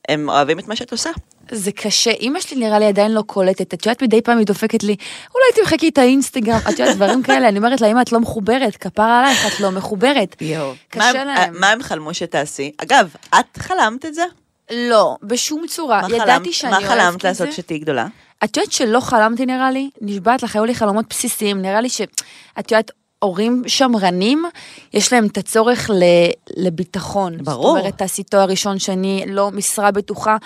הם אוהבים את מה שאת עושה. זה קשה, אימא שלי נראה לי עדיין לא קולטת, את יודעת מדי פעם היא דופקת לי, אולי תמחקי את האינסטגרם, את יודעת דברים כאלה, אני אומרת לה, אמא את לא מחוברת, כפרה עלייך, את לא מחוברת. יואו. קשה מה, הם- להם. מה הם חלמו שתעשי? אגב, את חלמת את זה? לא, בשום צורה, מה ידעתי חלמת- שאני מה אוהבת חלמת את זה. לעשות כשתהיי גדולה? את יודעת שלא חלמתי נראה לי, נשבעת לך, היו לי חלומות בסיסיים, נראה לי שאת יודעת, הורים שמרנים, יש להם את הצורך ל, לביטחון. ברור. זאת אומרת, תעשי תואר ראשון, שני, לא משרה בטוחה.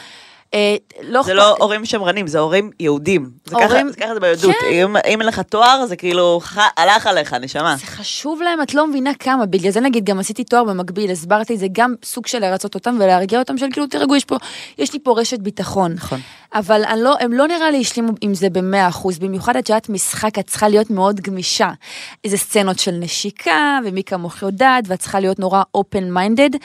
אה, לא זה לא הורים שמרנים, זה הורים יהודים. זה ככה- זה ביהדות. כן. אם אם אין לך תואר, זה כאילו הלך עליך, נשמה. זה חשוב להם, את לא מבינה כמה. בגלל זה נגיד גם עשיתי תואר במקביל, הסברתי, זה גם סוג של לרצות אותם ולהרגיע אותם של כאילו, תרגעו, יש לי פה רשת ביטחון. נכון. אבל לא, הם לא נראה לי השלימו עם זה במאה אחוז, במיוחד את יודעת משחק, את צריכה להיות מאוד גמישה. איזה סצנות של נשיקה, ומי כמוך יודעת, ואת צריכה להיות נורא open minded.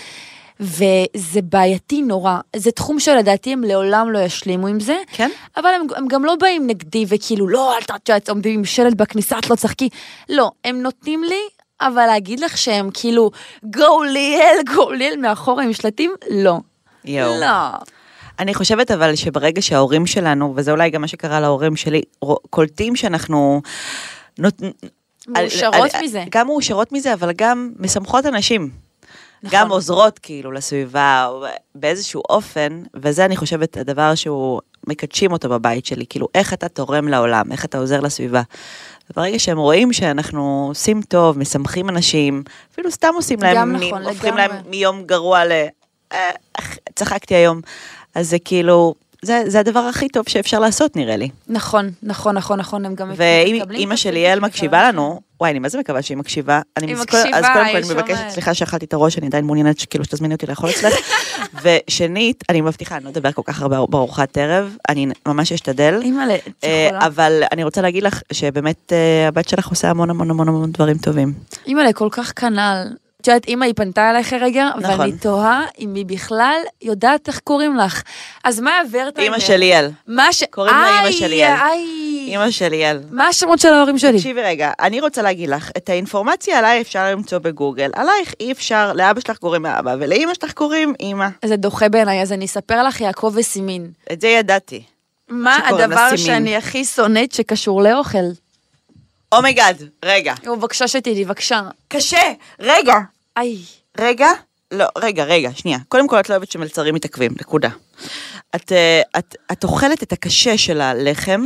וזה בעייתי נורא, זה תחום שלדעתי הם לעולם לא ישלימו עם זה, כן? אבל הם, הם גם לא באים נגדי וכאילו, לא, אל תרצה, עומדים עם שלט בכניסה, את לא צחקי. לא, הם נותנים לי, אבל להגיד לך שהם כאילו, גו ליאל, גו ליאל מאחורה עם שלטים, לא. יואו. לא. אני חושבת אבל שברגע שההורים שלנו, וזה אולי גם מה שקרה להורים שלי, קולטים שאנחנו... נות... מאושרות על- מזה. גם מאושרות מזה, אבל גם משמחות אנשים. נכון. גם עוזרות כאילו לסביבה, באיזשהו אופן, וזה אני חושבת הדבר שהוא, מקדשים אותו בבית שלי, כאילו איך אתה תורם לעולם, איך אתה עוזר לסביבה. וברגע שהם רואים שאנחנו עושים טוב, משמחים אנשים, אפילו סתם עושים להם, גם נכון, הופכים לגמרי. להם מיום גרוע ל... אה, צחקתי היום. אז זה כאילו, זה, זה הדבר הכי טוב שאפשר לעשות נראה לי. נכון, נכון, נכון, נכון, הם גם ואם מקבלים אימא את של זה, ליאל זה מקשיבה. לנו, וואי, אני מה זה מקווה שהיא מקשיבה. היא מקשיבה, אז קודם כל היא אני מבקשת שומעת. סליחה שאכלתי את הראש, אני עדיין מעוניינת שכאילו שתזמיני אותי לאכול אצלך. *laughs* ושנית, אני מבטיחה, אני לא אדבר כל כך הרבה בארוחת ערב, אני ממש אשתדל. אימא'לה, אה? אבל אני רוצה להגיד לך שבאמת אה, הבת שלך עושה המון המון המון המון דברים טובים. אימא'לה, כל כך כנ"ל. יודעת, אימא היא פנתה אליי כרגע, נכון. ואני תוהה אם היא בכלל יודעת איך קוראים לך. אז מה עברת? אימא של ליאל. מה ש... קוראים לה אימא איי, של ליאל. איי. אימא של ליאל. מה השמות של ההורים שלי? תקשיבי רגע, אני רוצה להגיד לך, את האינפורמציה עליי אפשר למצוא בגוגל, עלייך אי אפשר, לאבא שלך קוראים אבא, ולאימא שלך קוראים אימא. זה דוחה בעיניי, אז אני אספר לך יעקב וסימין. את זה ידעתי. מה הדבר. שאני הכי שונאת שקשור לאוכל? oh my God, רגע. בבקשה שתדעי, בבקשה. קשה, רגע. איי. רגע, לא, רגע, רגע, שנייה. קודם כל, את לא אוהבת שמלצרים מתעכבים, נקודה. את, אה, את, את אוכלת את הקשה של הלחם,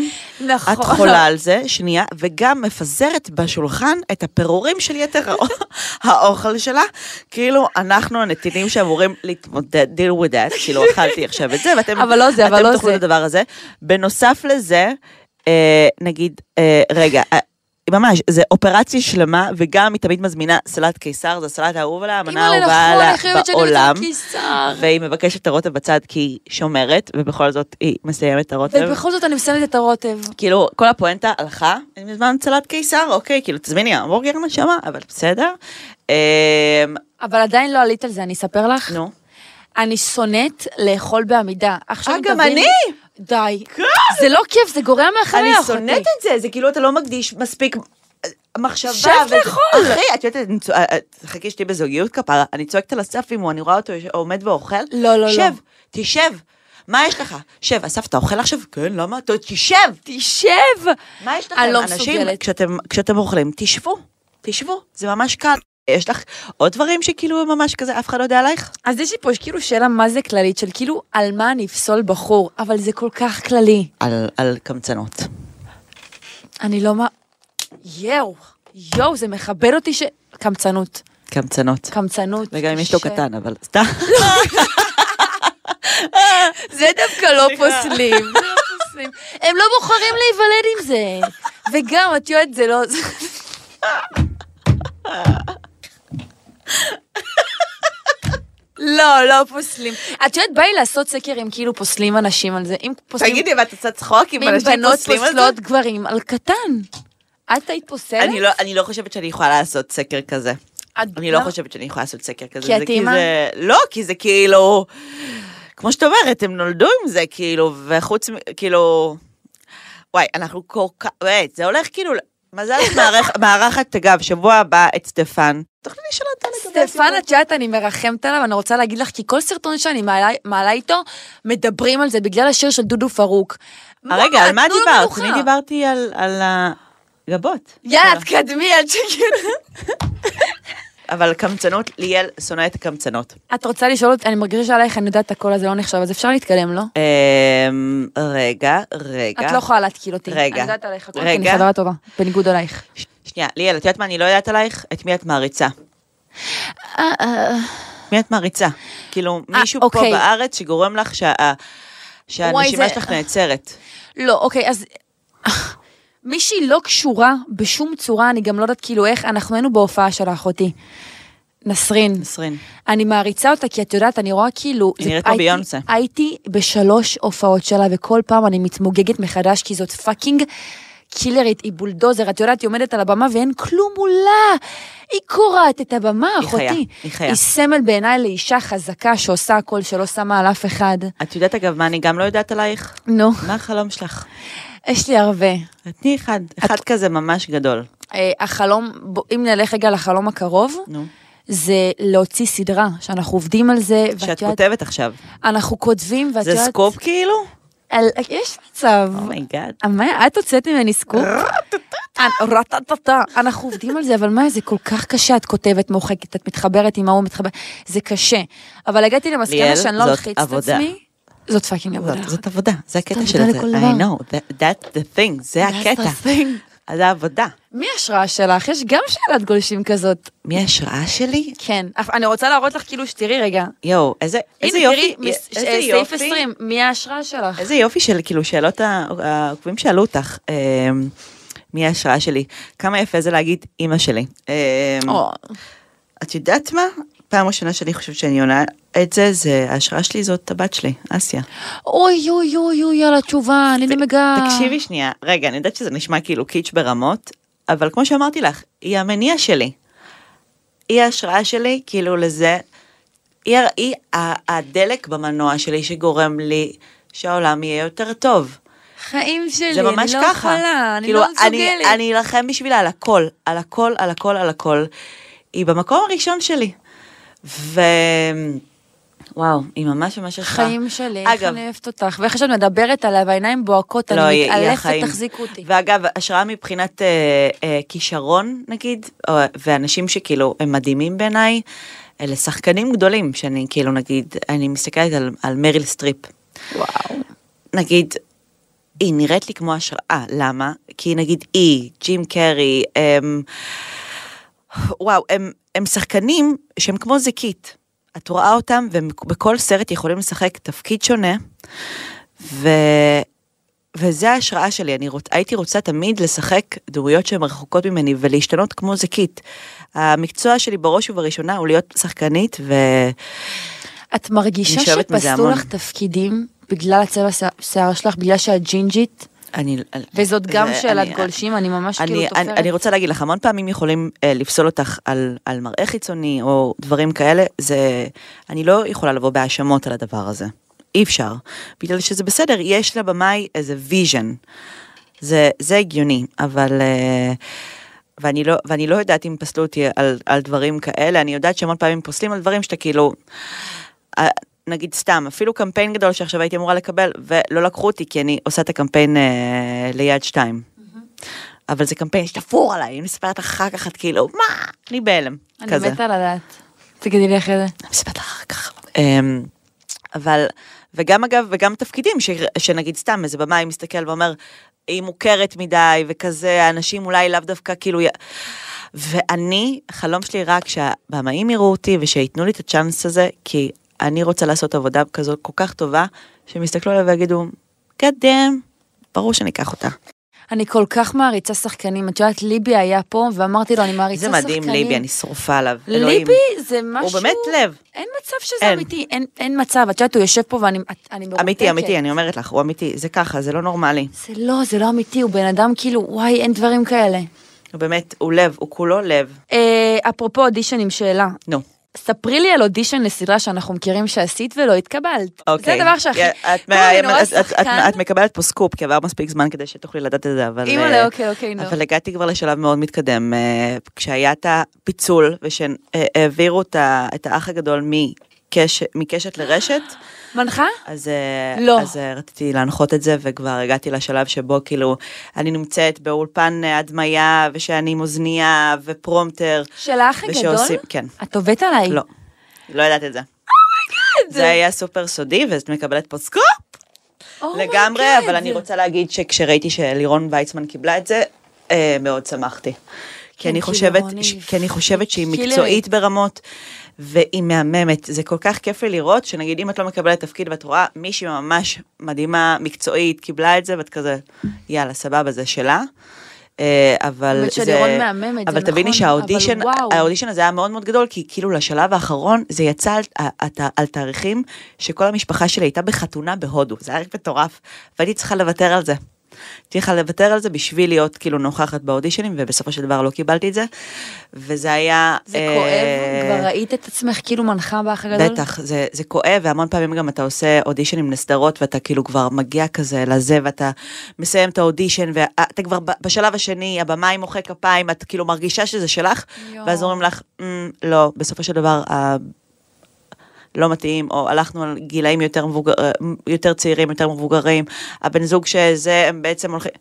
נכון. את חולה על זה, שנייה, וגם מפזרת בשולחן את הפירורים של יתר האו- *laughs* האוכל שלה, כאילו אנחנו הנתינים שאמורים להתמודד, deal with that, כאילו אכלתי עכשיו את זה, ואתם אבל לא זה, אבל לא תאכלו זה. את הדבר הזה. בנוסף לזה, אה, נגיד, אה, רגע, אה, ממש, זה אופרציה שלמה, וגם היא תמיד מזמינה סלט קיסר, זה הסלט האהוב עליה, המנה האהובה נכון, עליה בעולם. והיא מבקשת את הרוטב בצד כי היא שומרת, ובכל זאת היא מסיימת את הרוטב. ובכל זאת אני מסיימת את הרוטב. כאילו, כל הפואנטה הלכה, אני מזמן סלט קיסר, אוקיי, כאילו, תזמיני המבורגר נשמה, אבל בסדר. אמ, אבל עדיין לא עלית על זה, אני אספר לך. נו. אני שונאת לאכול בעמידה. עכשיו תביני- אני? די. זה לא כיף, זה גורע מהחוויה, אני. שונאת את זה, זה כאילו אתה לא מקדיש מספיק אה, מחשבה. שב לאכול. אחי, את יודעת, צוע- אה, חכי שתהיי בזוגיות כפרה, אני צועקת על אסף אם אני רואה אותו עומד ואוכל. לא, לא, לא. שב, תשב. מה יש לך? שב, אסף, אתה אוכל עכשיו? כן, למה? תשב. תשב! מה יש לכם? אני לא מסוגלת. כשאתם, כשאתם אוכלים, תשבו, תשבו, זה ממש קל. יש לך עוד דברים שכאילו ממש כזה, אף אחד לא יודע עלייך? אז יש לי פה כאילו שאלה מה זה כללית, של כאילו על מה אני אפסול בחור, אבל זה כל כך כללי. על, על קמצנות. אני לא מה... יואו, יואו, זה מכבד אותי ש... קמצנות. קמצנות. קמצנות. וגם אם יש לו קטן, אבל סתם. זה דווקא לא לא פוסלים. הם לא בוחרים להיוולד עם זה. וגם, את יודעת, זה לא... לא, לא פוסלים. את יודעת, בא לי לעשות סקר אם כאילו פוסלים אנשים על זה. אם פוסלים... תגידי, ואת עושה צחוק אם אנשים בנות פוסלים על זה? פוסלות גברים על קטן. את היית פוסלת? אני לא, אני לא חושבת שאני יכולה לעשות סקר כזה. אני לא למה? חושבת שאני יכולה לעשות סקר כזה. כי את אימא? לא, כי זה כאילו... כמו שאת אומרת, הם נולדו עם זה, כאילו, וחוץ מ... כאילו... וואי, אנחנו כל כך... באמת, זה הולך כאילו... מזל את מארח- מארחת, אגב, שבוע הבא את סטפן. תוכלי לשאול אותה לגבי סטפן, את יודעת, אני מרחמת עליו, אני רוצה להגיד לך, כי כל סרטון שאני מעלה, איתו, מדברים על זה בגלל השיר של דודו פרוק. אה, רגע, על מה דיברת? אני דיברתי על- הגבות. יאללה, תקדמי עד שכאילו... *laughs* אבל קמצנות, ליאל שונאת קמצנות. את רוצה לשאול אותי, אני מרגישה שעלייך אני יודעת הכל הזה לא נחשב, אז אפשר להתקדם, לא? אמ, רגע, רגע. את לא יכולה להתקיל אותי. רגע. אני יודעת עלייך הכל, כי אני. חברה טובה, בניגוד אלייך. ש- שנייה, ליאל, את יודעת מה אני לא יודעת עלייך? את מי את מעריצה. אה, אה, מי את מעריצה? כאילו, אה, מישהו פה אוקיי. בארץ שגורם לך שה... שהנשימה זה- שלך נעצרת. לא, אוקיי, אז... מישהי לא קשורה בשום צורה, אני גם לא יודעת כאילו איך, אנחנו היינו בהופעה של אחותי. נסרין. נסרין. אני מעריצה אותה, כי את יודעת, אני רואה כאילו... היא נראית כמו ביונסה. הייתי בשלוש הופעות שלה, וכל פעם אני מתמוגגת מחדש, כי זאת fucking קילרית, היא בולדוזר, את יודעת, היא עומדת על הבמה ואין כלום מולה. היא קורעת את הבמה, היא אחותי. חיה, היא חיה. היא סמל בעיניי לאישה חזקה שעושה הכל, שלא שמה על אף אחד. את יודעת אגב מה אני גם לא יודעת עלייך? נו, מה החלום שלך? יש לי הרבה. תני אחד, אחד כזה ממש גדול. אה, החלום, אם נלך רגע לחלום הקרוב, נו. זה להוציא סדרה, שאנחנו עובדים על זה, ואת שאת יודעת, כותבת עכשיו. אנחנו כותבים, ואת זה יודעת... סקופ כאילו? על, יש מצב. oh my God. מה, את הוצאת ממני סקופ? רטטטה. אנחנו עובדים על זה, אבל מה, זה כל כך קשה, את כותבת, מוחקת, את מתחברת עם ההוא, מתחברת, זה קשה. אבל הגעתי למסקנה שאני לא זאת אלחיץ את. עצמי. זאת fucking עבודה. זאת- זאת עבודה, זה הקטע של זה. I know, that- that's the thing, זה That's הקטע. אז זה העבודה. מי ההשראה שלך? יש גם שאלת גולשים כזאת. מי ההשראה שלי? כן. אני רוצה להראות לך כאילו שתראי רגע. יואו, איזה איזה הנה, יופי, תראי, מס- איזה אה, סעיף יופי. 20, מי ההשראה שלך? איזה יופי של כאילו שאלות העוקבים שאלו אותך. אה, מי ההשראה שלי? כמה יפה זה להגיד אימא שלי. או, את יודעת מה? פעם ראשונה שאני חושבת שאני עונה את זה, זה ההשראה שלי זאת הבת שלי, אסיה. אוי אוי אוי אוי על התשובה, אני נמגה. תקשיבי שנייה, רגע, אני יודעת שזה נשמע כאילו קיץ' ברמות, אבל כמו שאמרתי לך, היא המניע שלי. היא ההשראה שלי, כאילו לזה, היא, היא הדלק במנוע שלי שגורם לי שהעולם יהיה יותר טוב. חיים שלי, זה ממש אני לא ככה. יכולה, אני כאילו, לא מסוגלת. אני אלחם בשבילה על הכל, על הכל, על הכל, על הכל. היא במקום הראשון שלי. ו... וואו, היא ממש ממש השראה. חיים שלי, איך אגב, אני אוהבת אותך, ואיך שאת מדברת עליה והעיניים בוהקות, לא, אני מתעלפת. תחזיקו אותי. ואגב, השראה מבחינת אה, אה, כישרון, נגיד, או, ואנשים שכאילו הם מדהימים בעיניי, אלה שחקנים גדולים, שאני כאילו, נגיד, אני מסתכלת על, על מריל סטריפ. וואו. נגיד, היא נראית לי כמו השראה, למה? כי נגיד היא, ג'ים קרי, הם... וואו, הם, הם שחקנים שהם כמו זיקית. את רואה אותם, והם בכל סרט יכולים לשחק תפקיד שונה, ו... וזה ההשראה שלי, אני רוצ... הייתי רוצה תמיד לשחק דמויות שהן רחוקות ממני ולהשתנות כמו זיקית. המקצוע שלי בראש ובראשונה הוא להיות שחקנית, ו... את מרגישה שפסלו. לך תפקידים בגלל הצבע שיער שלך, בגלל שאת ג'ינג'ית? אני... וזאת גם זה- שאלת אני- גולשים, אני ממש אני, כאילו אני, תופרת. אני רוצה להגיד לך, המון פעמים יכולים אה, לפסול אותך על, על מראה חיצוני או דברים כאלה, זה, אני לא יכולה לבוא בהאשמות על הדבר הזה. אי אפשר. בגלל שזה בסדר, יש לבמאי איזה vision. זה, זה הגיוני, אבל... אה, ואני לא, ואני לא יודעת אם פסלו אותי על, על דברים כאלה, אני יודעת שהמון פעמים פוסלים על דברים שאתה כאילו, אה, נגיד סתם, אפילו קמפיין גדול שעכשיו הייתי אמורה לקבל, ולא לקחו אותי כי אני עושה את הקמפיין אה, ליד שתיים. אבל זה קמפיין שתפור עליי, אני מספרת אחר כך, את כאילו, מה? אני בהלם, אני כזה. מתה לדעת. תגידי לי אחרי זה. אני מספרת אחר כך. אמ, אבל, וגם אגב, וגם תפקידים, ש, שנגיד סתם איזה במאי מסתכל ואומר, היא מוכרת מדי וכזה, האנשים אולי לאו דווקא כאילו... י- ואני, החלום שלי רק שהבמאים יראו אותי ושייתנו לי את הצ'אנס הזה, כי אני רוצה לעשות עבודה כזאת כל כך טובה, שהם יסתכלו עליה ויגידו, damn, ברור שאני אקח אותה. אני כל כך מעריצה שחקנים. את יודעת, ליבי היה פה, ואמרתי לו, אני מעריצה זה שחקנים. מדהים, ליבי, אני שרופה עליו. אלוהים. ליבי זה משהו... הוא באמת לב. אין מצב שזה אין. אמיתי, אין, אין מצב. את יודעת, הוא יושב פה ואני אני מרותקת. אמיתי, אמיתי, אני אומרת לך, הוא אמיתי, זה ככה, זה לא נורמלי. זה לא, זה לא אמיתי, הוא בן אדם כאילו, וואי, אין דברים כאלה. הוא באמת, הוא לב, הוא כולו לב. אה, אפרופו אודישנים, שאלה. נו. ספרי לי על אודישן לסדרה שאנחנו מכירים שעשית ולא התקבלת. אוקיי. זה הדבר שהכי... את- רואה את- מקבלת פה סקופ, כי עבר מספיק זמן כדי שתוכלי לדעת את זה, אבל... אימא'לה, אה, אוקיי, אוקיי, נו. אבל הגעתי כבר לשלב מאוד מתקדם, אה, כשהיה את הפיצול, ושהעבירו את האח הגדול מקש- מקשת לרשת, מנחה? אז, אה, לא. אז אה, רציתי להנחות את זה, וכבר הגעתי לשלב שבו כאילו, אני נמצאת באולפן הדמיה, ושאני עם אוזנייה ופרומטר. של האח הגדול? כן. את עובדת עליי? לא, לא ידעת את זה. זה היה סופר סודי, ואת מקבלת פה סקופ Oh לגמרי, God. אבל אני רוצה להגיד שכשראיתי שלירון ויצמן קיבלה את זה, אה, מאוד שמחתי. כי אני כן, חושבת, כי אני חושבת שהיא. מקצועית ברמות, והיא מהממת. זה כל כך כיף לי לראות, שנגיד אם את לא מקבלת תפקיד ואת רואה מישהי ממש מדהימה, מקצועית, קיבלה את זה, ואת כזה, יאללה, סבבה, זה שלה. אה, אבל זה... מהממת, זה אבל תביני נכון, שהאודישן, אבל. האודישן הזה היה מאוד מאוד גדול, כי כאילו לשלב האחרון זה יצא על, על, על תאריכים שכל המשפחה שלי הייתה בחתונה בהודו, זה היה מטורף, והייתי צריכה לוותר על זה. הייתי צריכה לוותר על זה בשביל להיות כאילו נוכחת באודישנים, ובסופו של דבר לא קיבלתי את זה, וזה היה... זה אה, כואב, כבר ראית את עצמך כאילו מנחה באח הגדול? בטח, זה, זה כואב, והמון פעמים גם אתה עושה אודישנים לסדרות, ואתה כאילו כבר מגיע כזה לזה, ואתה מסיים את האודישן, ואתה כבר בשלב השני, הבמאי מוחא כפיים, את כאילו מרגישה שזה שלך, יואו. ואז אומרים לך, "אמ, לא, בסופו של דבר, לא מתאים, או הלכנו על גילאים יותר, מבוגר, יותר צעירים, יותר מבוגרים, הבן זוג שזה, הם בעצם הולכים,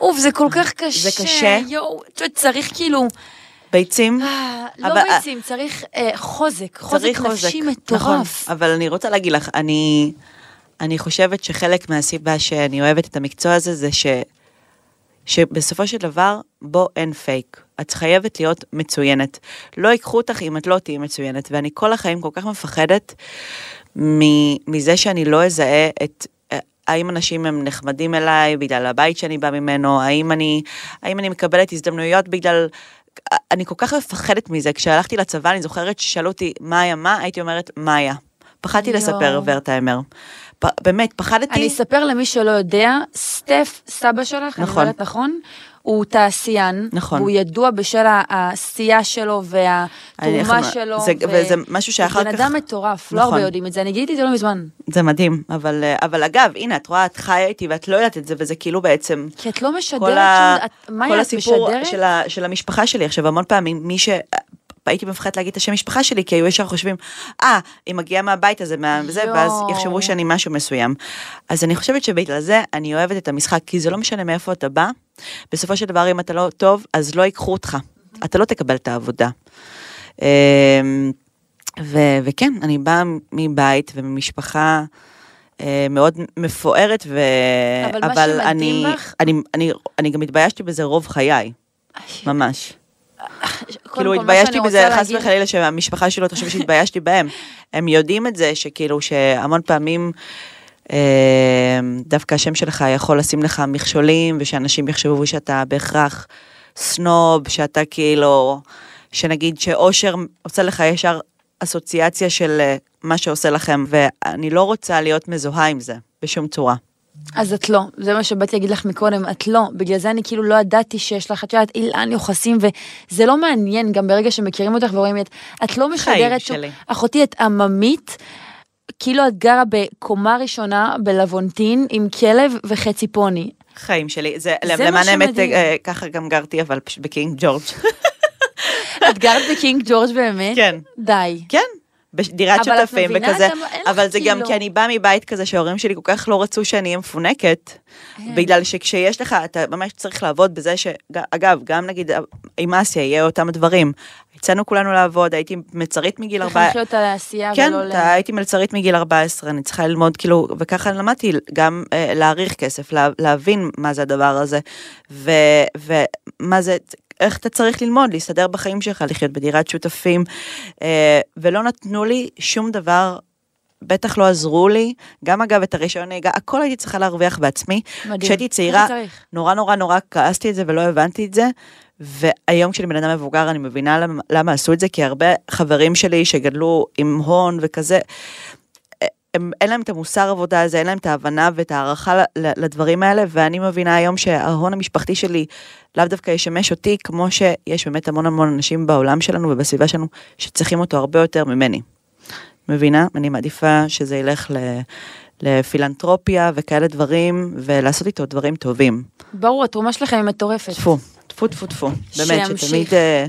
אוף, זה כל כך קשה. זה קשה. יואו, צריך כאילו... ביצים. אה, לא אבל- ביצים, צריך אה, חוזק, חוזק נפשי נכון, מטורף. אבל אני רוצה להגיד לך, אני, אני חושבת שחלק מהסיבה שאני אוהבת את המקצוע הזה, זה ש, שבסופו של דבר, בו אין פייק. את חייבת להיות מצוינת. לא ייקחו אותך אם את לא תהיי מצוינת, ואני כל החיים כל כך מפחדת מזה שאני לא אזהה את... האם אנשים הם נחמדים אליי בגלל הבית שאני באה ממנו, האם אני, האם אני מקבלת הזדמנויות בגלל... אני כל כך מפחדת מזה, כשהלכתי לצבא אני זוכרת ששאלו אותי מאיה מה, הייתי אומרת מאיה. פחדתי יואו. לספר ורטהיימר. באמת, פחדתי. אני אספר למי שלא יודע, סטף, סבא שלך, אני נכון. אומרת נכון, הוא תעשיין, נכון. והוא ידוע בשל העשייה שלו אני- והתרומה שלו. זה- ו- וזה משהו שאחר הוא בן כך- אדם מטורף, לא נכון. הרבה יודעים את זה, אני גיליתי את זה לא מזמן. זה מדהים, אבל, אה, אבל אגב, הנה, את רואה, את חיה איתי ואת לא יודעת את זה, וזה כאילו בעצם... כי את לא משדרת כל, ה... שום... את- מאיה, כל הסיפור משדרת? של, ה... של המשפחה שלי. עכשיו, המון פעמים, מי ש... הייתי מפחדת להגיד את השם משפחה שלי, כי היו ישר חושבים, אה, היא מגיעה מהבית הזה, מהזה, יואו. ואז יחשבו שאני משהו מסוים. אז אני חושבת שבגלל זה אני אוהבת את המשחק, כי זה לא משנה מאיפה אתה בא, בסופו של דבר, אם אתה לא טוב, אז לא ייקחו אותך. אתה לא תקבל את העבודה. אמ, ו- וכן, אני באה מבית וממשפחה אה, מאוד מפוארת, ו... אבל מה שמדהים אני, אני, אני, אני גם התביישתי בזה רוב חיי, ממש. כאילו התביישתי בזה, חס וחלילה שהמשפחה שלו תחשוב שהתביישתי בהם. הם יודעים את זה, שכאילו שהמון פעמים אה, דווקא השם שלך יכול לשים לך מכשולים, ושאנשים יחשבו שאתה בהכרח סנוב, שאתה כאילו, שנגיד שאושר עושה לך ישר אסוציאציה של אה, מה שעושה לכם, ואני לא רוצה להיות מזוהה עם זה, בשום צורה. אז את לא, זה מה שבאתי להגיד לך מקודם, את לא, בגלל זה אני כאילו לא ידעתי שיש לך, את יודעת, אילן יוחסים, וזה לא מעניין גם ברגע שמכירים אותך ורואים את, את לא משדרת שום. אחותי את עממית, כאילו את גרה בקומה ראשונה בלוונטין עם כלב וחצי פוני. חיים שלי, זה, זה למען האמת. אה, ככה גם גרתי, אבל בקינג ג'ורג'. את גרת בקינג ג'ורג' באמת? כן. די. כן, בדירת שותפים וכזה, לך אבל זה גם כאילו- כי אני באה מבית כזה שההורים שלי כל כך לא רצו שאני אהיה מפונקת, כן. בגלל שכשיש לך, אתה ממש צריך לעבוד בזה ש... אגב, גם נגיד עם אסיה יהיה אותם הדברים. יצאנו כולנו לעבוד, הייתי מלצרית מגיל צריך 14. לחיות על העשייה כן, ולא ל... אתה, הייתי מלצרית מגיל 14, אני צריכה ללמוד כאילו, וככה למדתי גם אה, להעריך כסף, לה, להבין מה זה הדבר הזה, ו, ומה זה, איך אתה צריך ללמוד, להסתדר בחיים שלך, לחיות בדירת שותפים, אה, ולא נתנו לי שום דבר. בטח לא עזרו לי, גם אגב את הרישיון נהיגה, הכל הייתי צריכה להרוויח בעצמי. מדהים. כשהייתי צעירה. נורא נורא נורא כעסתי את זה ולא הבנתי את זה, והיום כשאני בן אדם מבוגר אני מבינה למה, למה עשו את זה, כי הרבה חברים שלי שגדלו עם הון וכזה, הם, אין להם את המוסר עבודה הזה, אין להם את ההבנה ואת ההערכה לדברים האלה, ואני מבינה היום שההון המשפחתי שלי לאו דווקא ישמש אותי, כמו שיש באמת המון המון אנשים בעולם שלנו ובסביבה שלנו שצריכים אותו הרבה יותר ממני. מבינה? אני מעדיפה שזה ילך ל... לפילנטרופיה וכאלה דברים, ולעשות איתו דברים טובים. ברור, התרומה שלכם היא מטורפת. טפו, טפו טפו טפו. באמת. שתמיד, אה,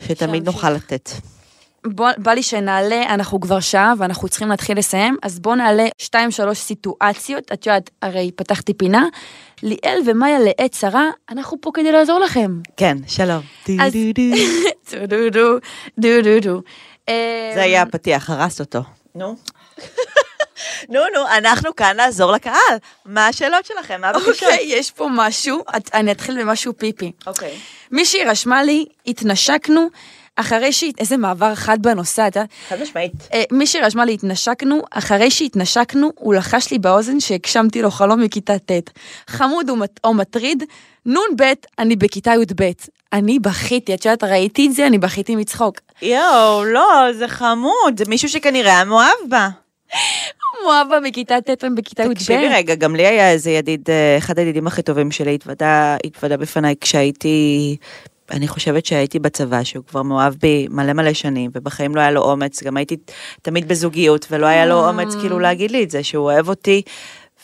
שתמיד. נוכל לתת. בוא, בא לי שנעלה, אנחנו כבר שעה ואנחנו צריכים להתחיל לסיים, אז בוא נעלה שתיים שלוש סיטואציות, את יודעת, הרי פתחתי פינה, ליאל ומאיה לעת צרה, אנחנו פה כדי לעזור לכם. כן, שלום. אז- דו *laughs* דו דו דו דו דו. זה היה הפתיח, הרס אותו. נו. *laughs* נו, נו, אנחנו כאן לעזור לקהל. מה השאלות שלכם? מה הבקשות? אוקיי, יש פה משהו, אני אתחיל במשהו פיפי. אוקיי. מישהי רשמה לי, התנשקנו, אחרי שהיא, איזה מעבר חד בנושא, אתה... חד משמעית. אה, מישהי רשמה לי, התנשקנו, אחרי שהתנשקנו, הוא לחש לי באוזן שהגשמתי לו חלום מכיתה ט'. חמוד או מט- או מטריד, נ"ב, אני בכיתה י"ב. אני בכיתי, את יודעת, ראיתי את זה, אני בכיתי מצחוק. יואו, לא, זה חמוד, זה מישהו שכנראה היה מאוהב בה. מואבה מכיתה ט' ובכיתה י"ב. תקשיבי רגע, גם לי היה איזה ידיד, אה, אחד הידידים הכי טובים שלי, התוודה, התוודה בפניי כשהייתי, אני חושבת שהייתי בצבא, שהוא כבר מאוהב בי מלא מלא שנים, ובחיים לא היה לו אומץ, גם הייתי תמיד בזוגיות, ולא היה לו אומץ כאילו להגיד לי את זה, שהוא אוהב אותי,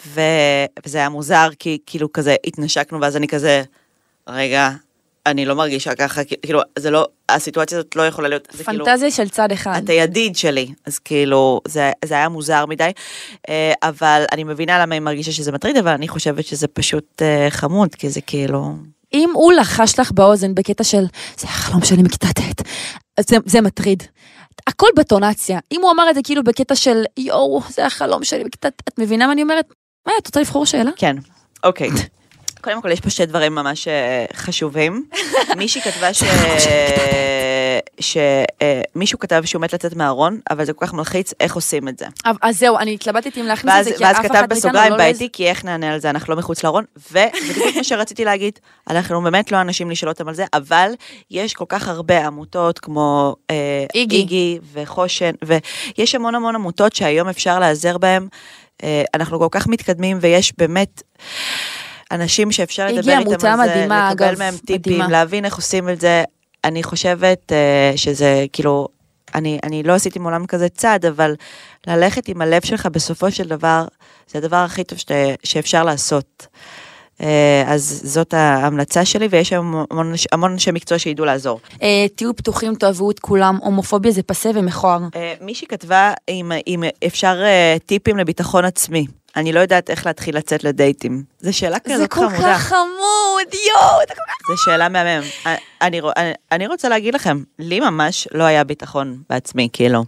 ו... וזה היה מוזר, כי כאילו כזה התנשקנו, ואז אני כזה, רגע, אני לא מרגישה ככה, כאילו, זה לא, הסיטואציה הזאת לא יכולה להיות, זה כאילו... פנטזיה של צד אחד. את הידיד שלי, אז כאילו, זה, זה היה מוזר מדי, אה, אבל אני מבינה למה היא מרגישה שזה מטריד, אבל אני חושבת שזה פשוט אה, חמוד, כי זה כאילו... אם הוא לחש לך באוזן בקטע של, זה החלום שלי מכיתה ט', זה, זה מטריד. הכל בטונציה. אם הוא אמר את זה כאילו בקטע של, יואו, זה החלום שלי מכיתה ט', את מבינה מה אני אומרת? מה, את רוצה לבחור שאלה? כן, אוקיי. קודם כל, יש פה שתי דברים ממש אה, חשובים. *laughs* מישהי כתבה ש... שמישהו כתב שהוא מת לצאת מהארון, אבל זה כל כך מלחיץ, איך עושים את זה? אז זהו, אני התלבטתי אם להכניס את ואז, זה, כי ואז אף כתב אחד מאיתנו בסוגריים לא בעייתי, כי איך נענה על זה, אנחנו לא מחוץ לארון, וזה בדיוק מה שרציתי להגיד, *laughs* אנחנו באמת לא אנשים לשאול אותם על זה, אבל יש כל כך הרבה עמותות כמו אה, איגי. וחושן, ויש המון המון עמותות שהיום אפשר להיעזר בהם, אה, אנחנו כל כך מתקדמים, ויש באמת... אנשים שאפשר לדבר איתם על זה, מדהימה, לקבל אגב, מהם טיפים, מדהימה. להבין איך עושים את זה. אני חושבת אה, שזה כאילו, אני, אני לא עשיתי מעולם כזה צעד, אבל ללכת עם הלב שלך בסופו של דבר, זה הדבר הכי טוב שת, שאפשר לעשות. אה, אז זאת ההמלצה שלי, ויש היום המון, המון אנשי מקצוע שידעו לעזור. אה, תהיו פתוחים, תאהבו את כולם, הומופוביה זה פסה ומכוער. אה, מישהי כתבה אם, אפשר אה, טיפים לביטחון עצמי. אני לא יודעת איך להתחיל לצאת לדייטים. זו שאלה זה כזאת כל חמודה. כך חמוד, יואו, זה כל כך... זו שאלה מהמם. אני, רוא- אני, אני רוצה להגיד לכם, לי ממש לא היה ביטחון בעצמי, כאילו.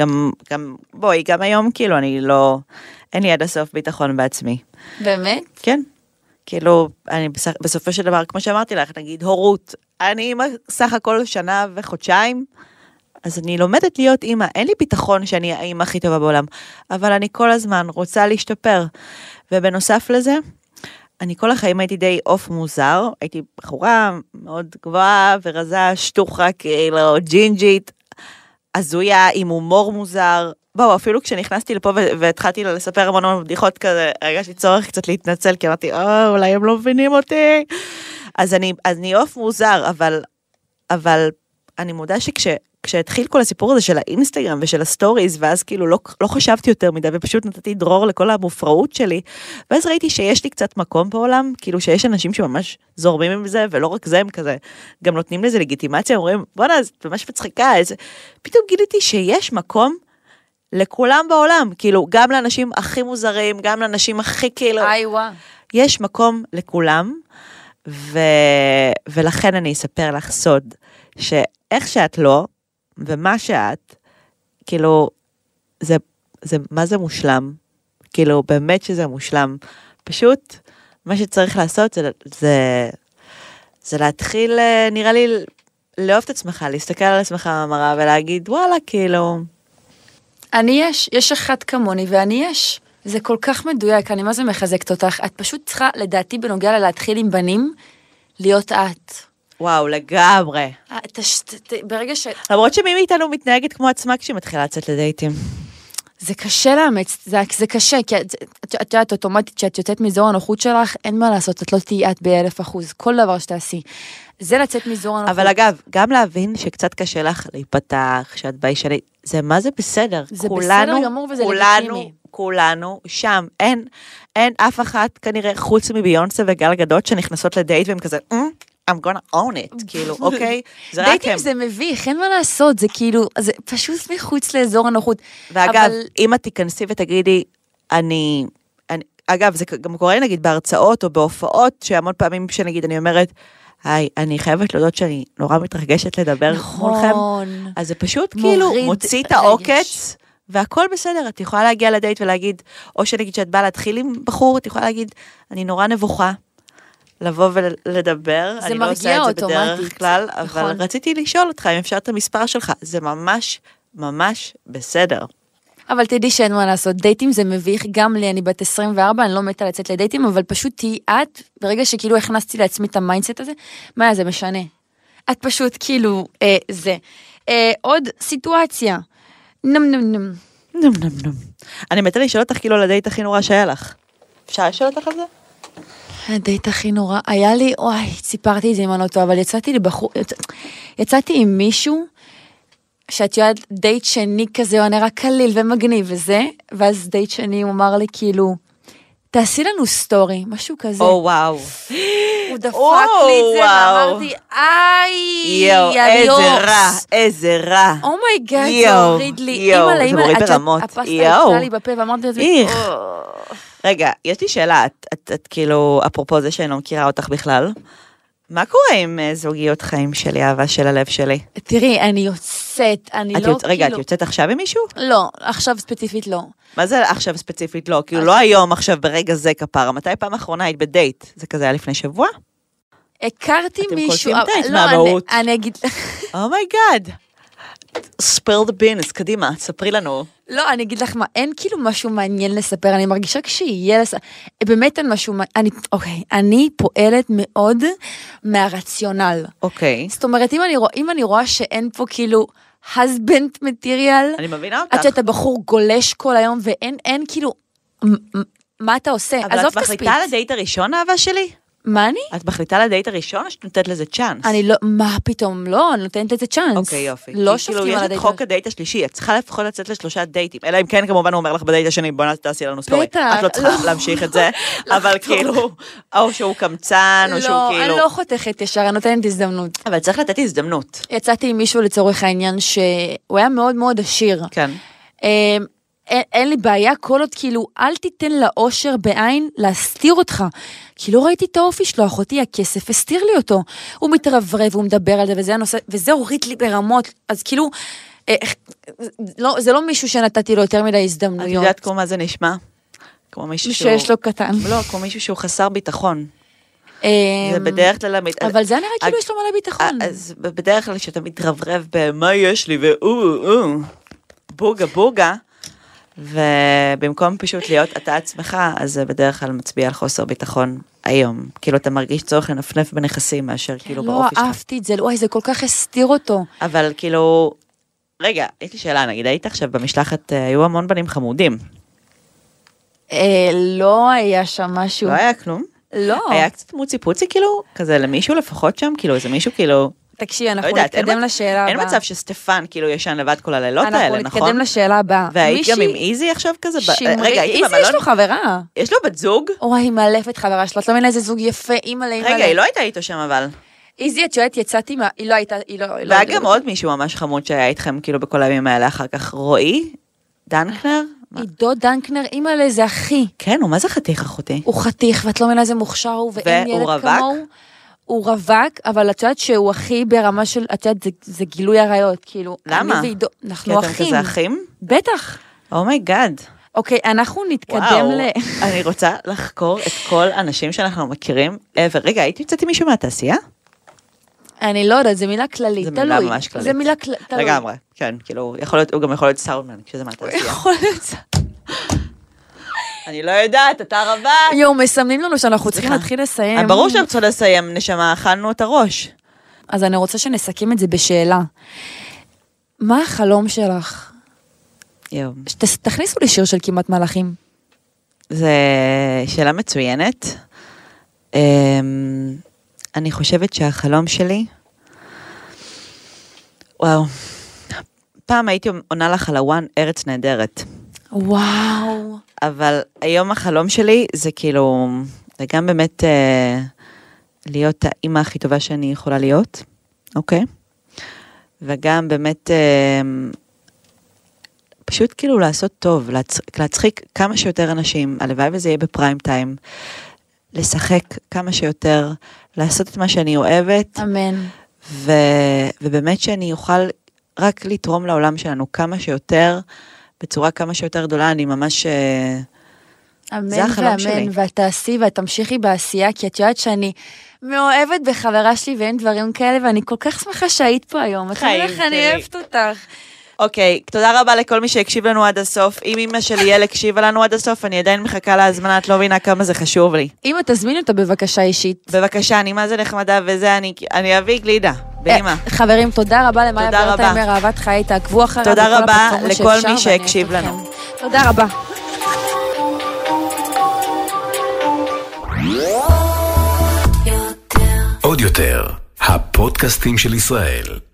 גם, גם, בואי, גם היום, כאילו, אני לא, אין לי עד הסוף ביטחון בעצמי. באמת? כן. כאילו, אני בסך, בסופו של דבר, כמו שאמרתי לך, נגיד הורות, אני סך הכל שנה וחודשיים, אז אני לומדת להיות אימא, אין לי ביטחון שאני האימא הכי טובה בעולם, אבל אני כל הזמן רוצה להשתפר. ובנוסף לזה, אני כל החיים הייתי די עוף מוזר, הייתי בחורה מאוד גבוהה ורזה, שטוחה, כאילו ג'ינג'ית, הזויה, עם הומור מוזר. בואו, אפילו כשנכנסתי לפה והתחלתי לספר המון המון בדיחות כזה, הרגשתי צורך קצת להתנצל, כי אמרתי, אה, אולי הם לא מבינים אותי. אז אני עוף מוזר, אבל, אבל אני מודה שכש... כשהתחיל כל הסיפור הזה של האינסטגרם ושל ה stories, ואז כאילו לא, לא חשבתי יותר מדי, ופשוט נתתי דרור לכל המופרעות שלי, ואז ראיתי שיש לי קצת מקום בעולם, כאילו שיש אנשים שממש זורמים עם זה, ולא רק זה, הם כזה, גם נותנים לזה לגיטימציה, אומרים, בואנה, את ממש מצחיקה, איזה... פתאום גיליתי שיש מקום לכולם בעולם, כאילו, גם לאנשים הכי מוזרים, גם לאנשים הכי כאילו... איי וואו. יש מקום לכולם, ו... ולכן אני אספר לך סוד, שאיך שאת לא, ומה שאת, כאילו, זה, זה, מה זה מושלם? כאילו, באמת שזה מושלם. פשוט, מה שצריך לעשות זה, זה, זה להתחיל, אה, נראה לי, לאהוב את עצמך, להסתכל על עצמך במראה ולהגיד, וואלה, כאילו, אני יש, יש אחת כמוני ואני יש. זה כל כך מדויק, אני מה זה מחזקת אותך. את פשוט צריכה, לדעתי, בנוגע ללהתחיל עם בנים, להיות את. וואו, לגמרי. ת- ברגע ש... למרות שמי מאיתנו מתנהגת כמו עצמה כשהיא מתחילה לצאת לדייטים. זה קשה לאמץ, זה, זה קשה, כי את את- את יודעת, אוטומטית, כשאת יוצאת מאזור הנוחות שלך, אין מה לעשות, את לא תהיי את באלף אחוז, כל דבר שתעשי. זה לצאת מאזור הנוחות. אבל אגב, גם להבין שקצת קשה לך להיפתח, שאת ביישנית, זה מה זה בסדר. זה כולנו, בסדר גמור וזה כולנו, לגיטימי. כולנו שם. אין, אין אף אחת כנראה, חוץ מביונסה וגל גדות, שנכנסות לדייט והם כזה, "אה, I'm gonna own it, *laughs* כאילו, אוקיי? זה רק דייטים הם. זה מביך, אין מה לעשות, זה כאילו, זה פשוט מחוץ לאזור הנוחות. ואגב, אבל- אם את תיכנסי ותגידי, אני, אני, אגב, זה גם קורה נגיד בהרצאות או בהופעות, שהמון פעמים שנגיד אני אומרת, היי, אני חייבת להודות שאני נורא מתרגשת לדבר מולכם. נכון. אז זה פשוט מוריד כאילו מוציא את. העוקץ, והכל בסדר, את יכולה להגיע לדייט ולהגיד, או שנגיד שאת באה להתחיל עם בחור, את יכולה להגיד, אני נורא נבוכה. לבוא ולדבר, זה אני לא עושה את זה בדרך אוטומטית, כלל, אבל נכון. רציתי לשאול אותך אם אפשר את המספר שלך, זה ממש ממש בסדר. אבל תדעי שאין מה לעשות, דייטים זה מביך, גם לי, אני בת 24, אני לא מתה לצאת לדייטים, אבל פשוט תהיי את, ברגע שכאילו הכנסתי לעצמי את ה mindset הזה, מה זה משנה? את פשוט כאילו, אה, זה. אה, עוד סיטואציה. נם נם נם. נם נם נם. אני מתה לשאול אותך כאילו על הדייט הכי נורא שהיה לך. אפשר לשאול אותך על זה? הדייט הכי נורא, היה לי, וואי, סיפרתי את זה אם אני לא טועה, אבל יצאתי לבחור, יצ... יצאתי עם מישהו, שאת יודעת, דייט שני כזה, הוא היה נראה קליל ומגניב וזה, ואז דייט שני הוא אמר לי כאילו, תעשי לנו סטורי, משהו כזה. או וואו. הוא דפק או, לי את זה, וואו. ואמרתי, איי, יואו, איזה adios." רע, איזה רע. oh my god, זה יואו, הוריד לי, זה אימא'לה, מוריד את. הפסטה. יצאה לי בפה ואמרתי לעצמי, איך. רגע, יש לי שאלה, את, את, את כאילו, אפרופו זה שאני לא מכירה אותך בכלל, מה קורה עם אה, זוגיות חיים שלי, אהבה של הלב שלי? תראי, אני יוצאת, אני את לא יוצ... רגע, את כאילו... יוצאת עכשיו עם מישהו? לא, עכשיו ספציפית לא. מה זה עכשיו ספציפית לא? כאילו לא היום, עכשיו, ברגע זה כפרה. מתי פעם אחרונה היית בדייט? זה כזה היה לפני שבוע? הכרתי אתם מישהו... קולטים את לא, ההתמהמהות. אני- אני אגיד... oh my god. Spill the beans, קדימה, ספרי לנו. לא, אני אגיד לך מה, אין כאילו משהו מעניין לספר, אני מרגישה כשיהיה לספר, באמת אין משהו, מע- אני, אוקיי, אני פועלת מאוד מהרציונל. אוקיי. זאת אומרת, אם אני, רוא, אם אני רואה שאין פה כאילו husband material, אני מבינה עד אותך. שאתה בחור גולש כל היום ואין אין כאילו, מה אתה עושה? אבל עזוב את כספית. מחליטה על הדייט הראשון, אהבה שלי? מה אני? את מחליטה על הדייט הראשון או שאת נותנת לזה צ'אנס? אני לא, מה פתאום, לא, אני נותנת לזה צ'אנס. אוקיי, יופי. לא כי שופטים כאילו, על יש את הדייט. חוק הדייט השלישי, את צריכה לפחות לצאת לשלושה דייטים. אלא אם כן, כמובן, הוא אומר לך בדייט השני, בוא תעשי לנו סטורי. בטח, את לא צריכה לא. להמשיך את זה, *laughs* אבל כאילו, או שהוא קמצן, או שהוא לא, כאילו... אני לא חותכת ישר, אני נותנת הזדמנות. אבל צריך לתת הזדמנות. יצאתי עם מישהו לצורך העניין שהוא היה מאוד מאוד עשיר. כן. אה, אין, אין לי בעיה, כל עוד כאילו, אל תיתן לאושר בעין להסתיר אותך. כי לא ראיתי את האופי שלו, אחותי, הכסף הסתיר לי אותו. הוא מתרברב, הוא מדבר על זה, וזה הנושא, וזה הוריד לי ברמות. אז כאילו, אה, לא, זה לא מישהו שנתתי לו יותר מדי את הזדמנויות. יודעת כמו מה זה נשמע? כמו מישהו שהוא... שיש לו קטן. לא, כמו מישהו שהוא חסר ביטחון. אה, זה בדרך כלל... אבל זה נראה כאילו אה, יש לו מלא ביטחון. אז בדרך כלל כשאתה מתרברב במה יש לי ואו, או, בוגה בוגה, ובמקום פשוט להיות אתה עצמך, אז זה בדרך כלל מצביע על חוסר ביטחון היום. כאילו אתה מרגיש צורך לנפנף בנכסים מאשר כאילו לא באופי שלך. אהבתי את זה, וואי, זה כל כך הסתיר אותו. אבל כאילו, רגע, יש לי שאלה, נגיד היית עכשיו במשלחת, אה, היו המון בנים חמודים. אה, לא היה שם משהו. לא היה כלום? לא. היה קצת מוצי פוצי כאילו, כזה למישהו לפחות שם, כאילו איזה מישהו כאילו, תקשיבי, לא אנחנו יודעת, אין נתקדם לשאלה הבאה. אין מצב שסטפן כאילו ישן לבד כל הלילות אנחנו האלה, נכון? נתקדם לשאלה הבאה. והיית גם עם איזי עכשיו כזה? שמרי, רגע, איזי יש במלון? לו חברה. יש לו בת זוג? וואי, היא מאלפת חברה שלו, את לא מבינה איזה זוג יפה, אימא'לה, אימא'לה. רגע, היא לא הייתה איתו שם אבל. איזי, את יודעת, יצאתי מה... היא לא הייתה, היא לא... היא לא- והיה גם עוד מישהו ממש חמוד שהיה איתכם כאילו בכל הימים האלה אחר כך. רועי? דנקנר? עידו דנקנר, אימא'לה, זה אחי. כן, הוא מה זה חתיך אחותי? הוא חתיך, ואת לא מבינה איזה מוכשר הוא, ואין והוא ילד רווק? הוא רווק, אבל את יודעת שהוא אחי ברמה של, את יודעת, זה, זה גילוי עריות, כאילו. למה? אני ועידו, כי אנחנו אתם אחים. כזה אחים? Oh בטח. oh my god. אוקיי, אנחנו נתקדם וואו, ל... *laughs* אני רוצה לחקור את כל האנשים שאנחנו מכירים. ever. רגע, הייתי יוצאת עם מישהו מהתעשייה? אני לא יודעת, זו מילה כללית, זו תלוי. מילה ממש כללית. זה מילה כללית, תלוי. לגמרי, כן, כאילו, יכול להיות, הוא גם יכול להיות סאונדמן כשזה מהתעשייה. יכול להיות. אני לא יודעת, אתה רווק. יואו, מסמנים לנו שאנחנו צריכים. להתחיל לסיים. ברור שאנחנו צריכים לסיים, נשמה, אכלנו את הראש. אז אני רוצה שנסכם את זה בשאלה. מה החלום שלך? יואו. תכניסו לי שיר של כמעט מלאכים. זו שאלה מצוינת. אמ, אני חושבת שהחלום שלי, וואו, פעם הייתי עונה לך על הוואן ארץ נהדרת, וואו. אבל היום החלום שלי זה כאילו, זה גם באמת אה, להיות האימא הכי טובה שאני יכולה להיות, אוקיי? וגם באמת אה, פשוט כאילו לעשות טוב, להצ... להצחיק כמה שיותר אנשים, הלוואי וזה יהיה בפריים טיים, לשחק כמה שיותר, לעשות את מה שאני אוהבת, אמן. ו... ובאמת שאני אוכל רק לתרום לעולם שלנו כמה שיותר, בצורה כמה שיותר גדולה, אני ממש... אה, אמן זה החלום ואמן, שלי. ואת תעשי ואת תמשיכי בעשייה, כי את יודעת שאני מאוהבת בחברה שלי ואין דברים כאלה, ואני כל כך שמחה שהיית פה היום. חיים איך אני שלי. אוהבת אותך. אוקיי, תודה רבה לכל מי שהקשיב לנו עד הסוף. אם אמא של ליאל הקשיבה לנו עד הסוף, אני עדיין מחכה להזמנה, את לא מבינה כמה זה חשוב לי. אמא, תזמיני אותה בבקשה אישית. בבקשה, אני מה זה נחמדה וזה, אני, אני אביא גלידה, בנעימה. אה, חברים, תודה רבה למאיה תודה רבה. ברטהיימר, אהבת חיי, תעקבו אחריה תודה רבה לכל מי שהקשיב לנו. תודה רבה. עוד יותר, הפודקאסטים של ישראל.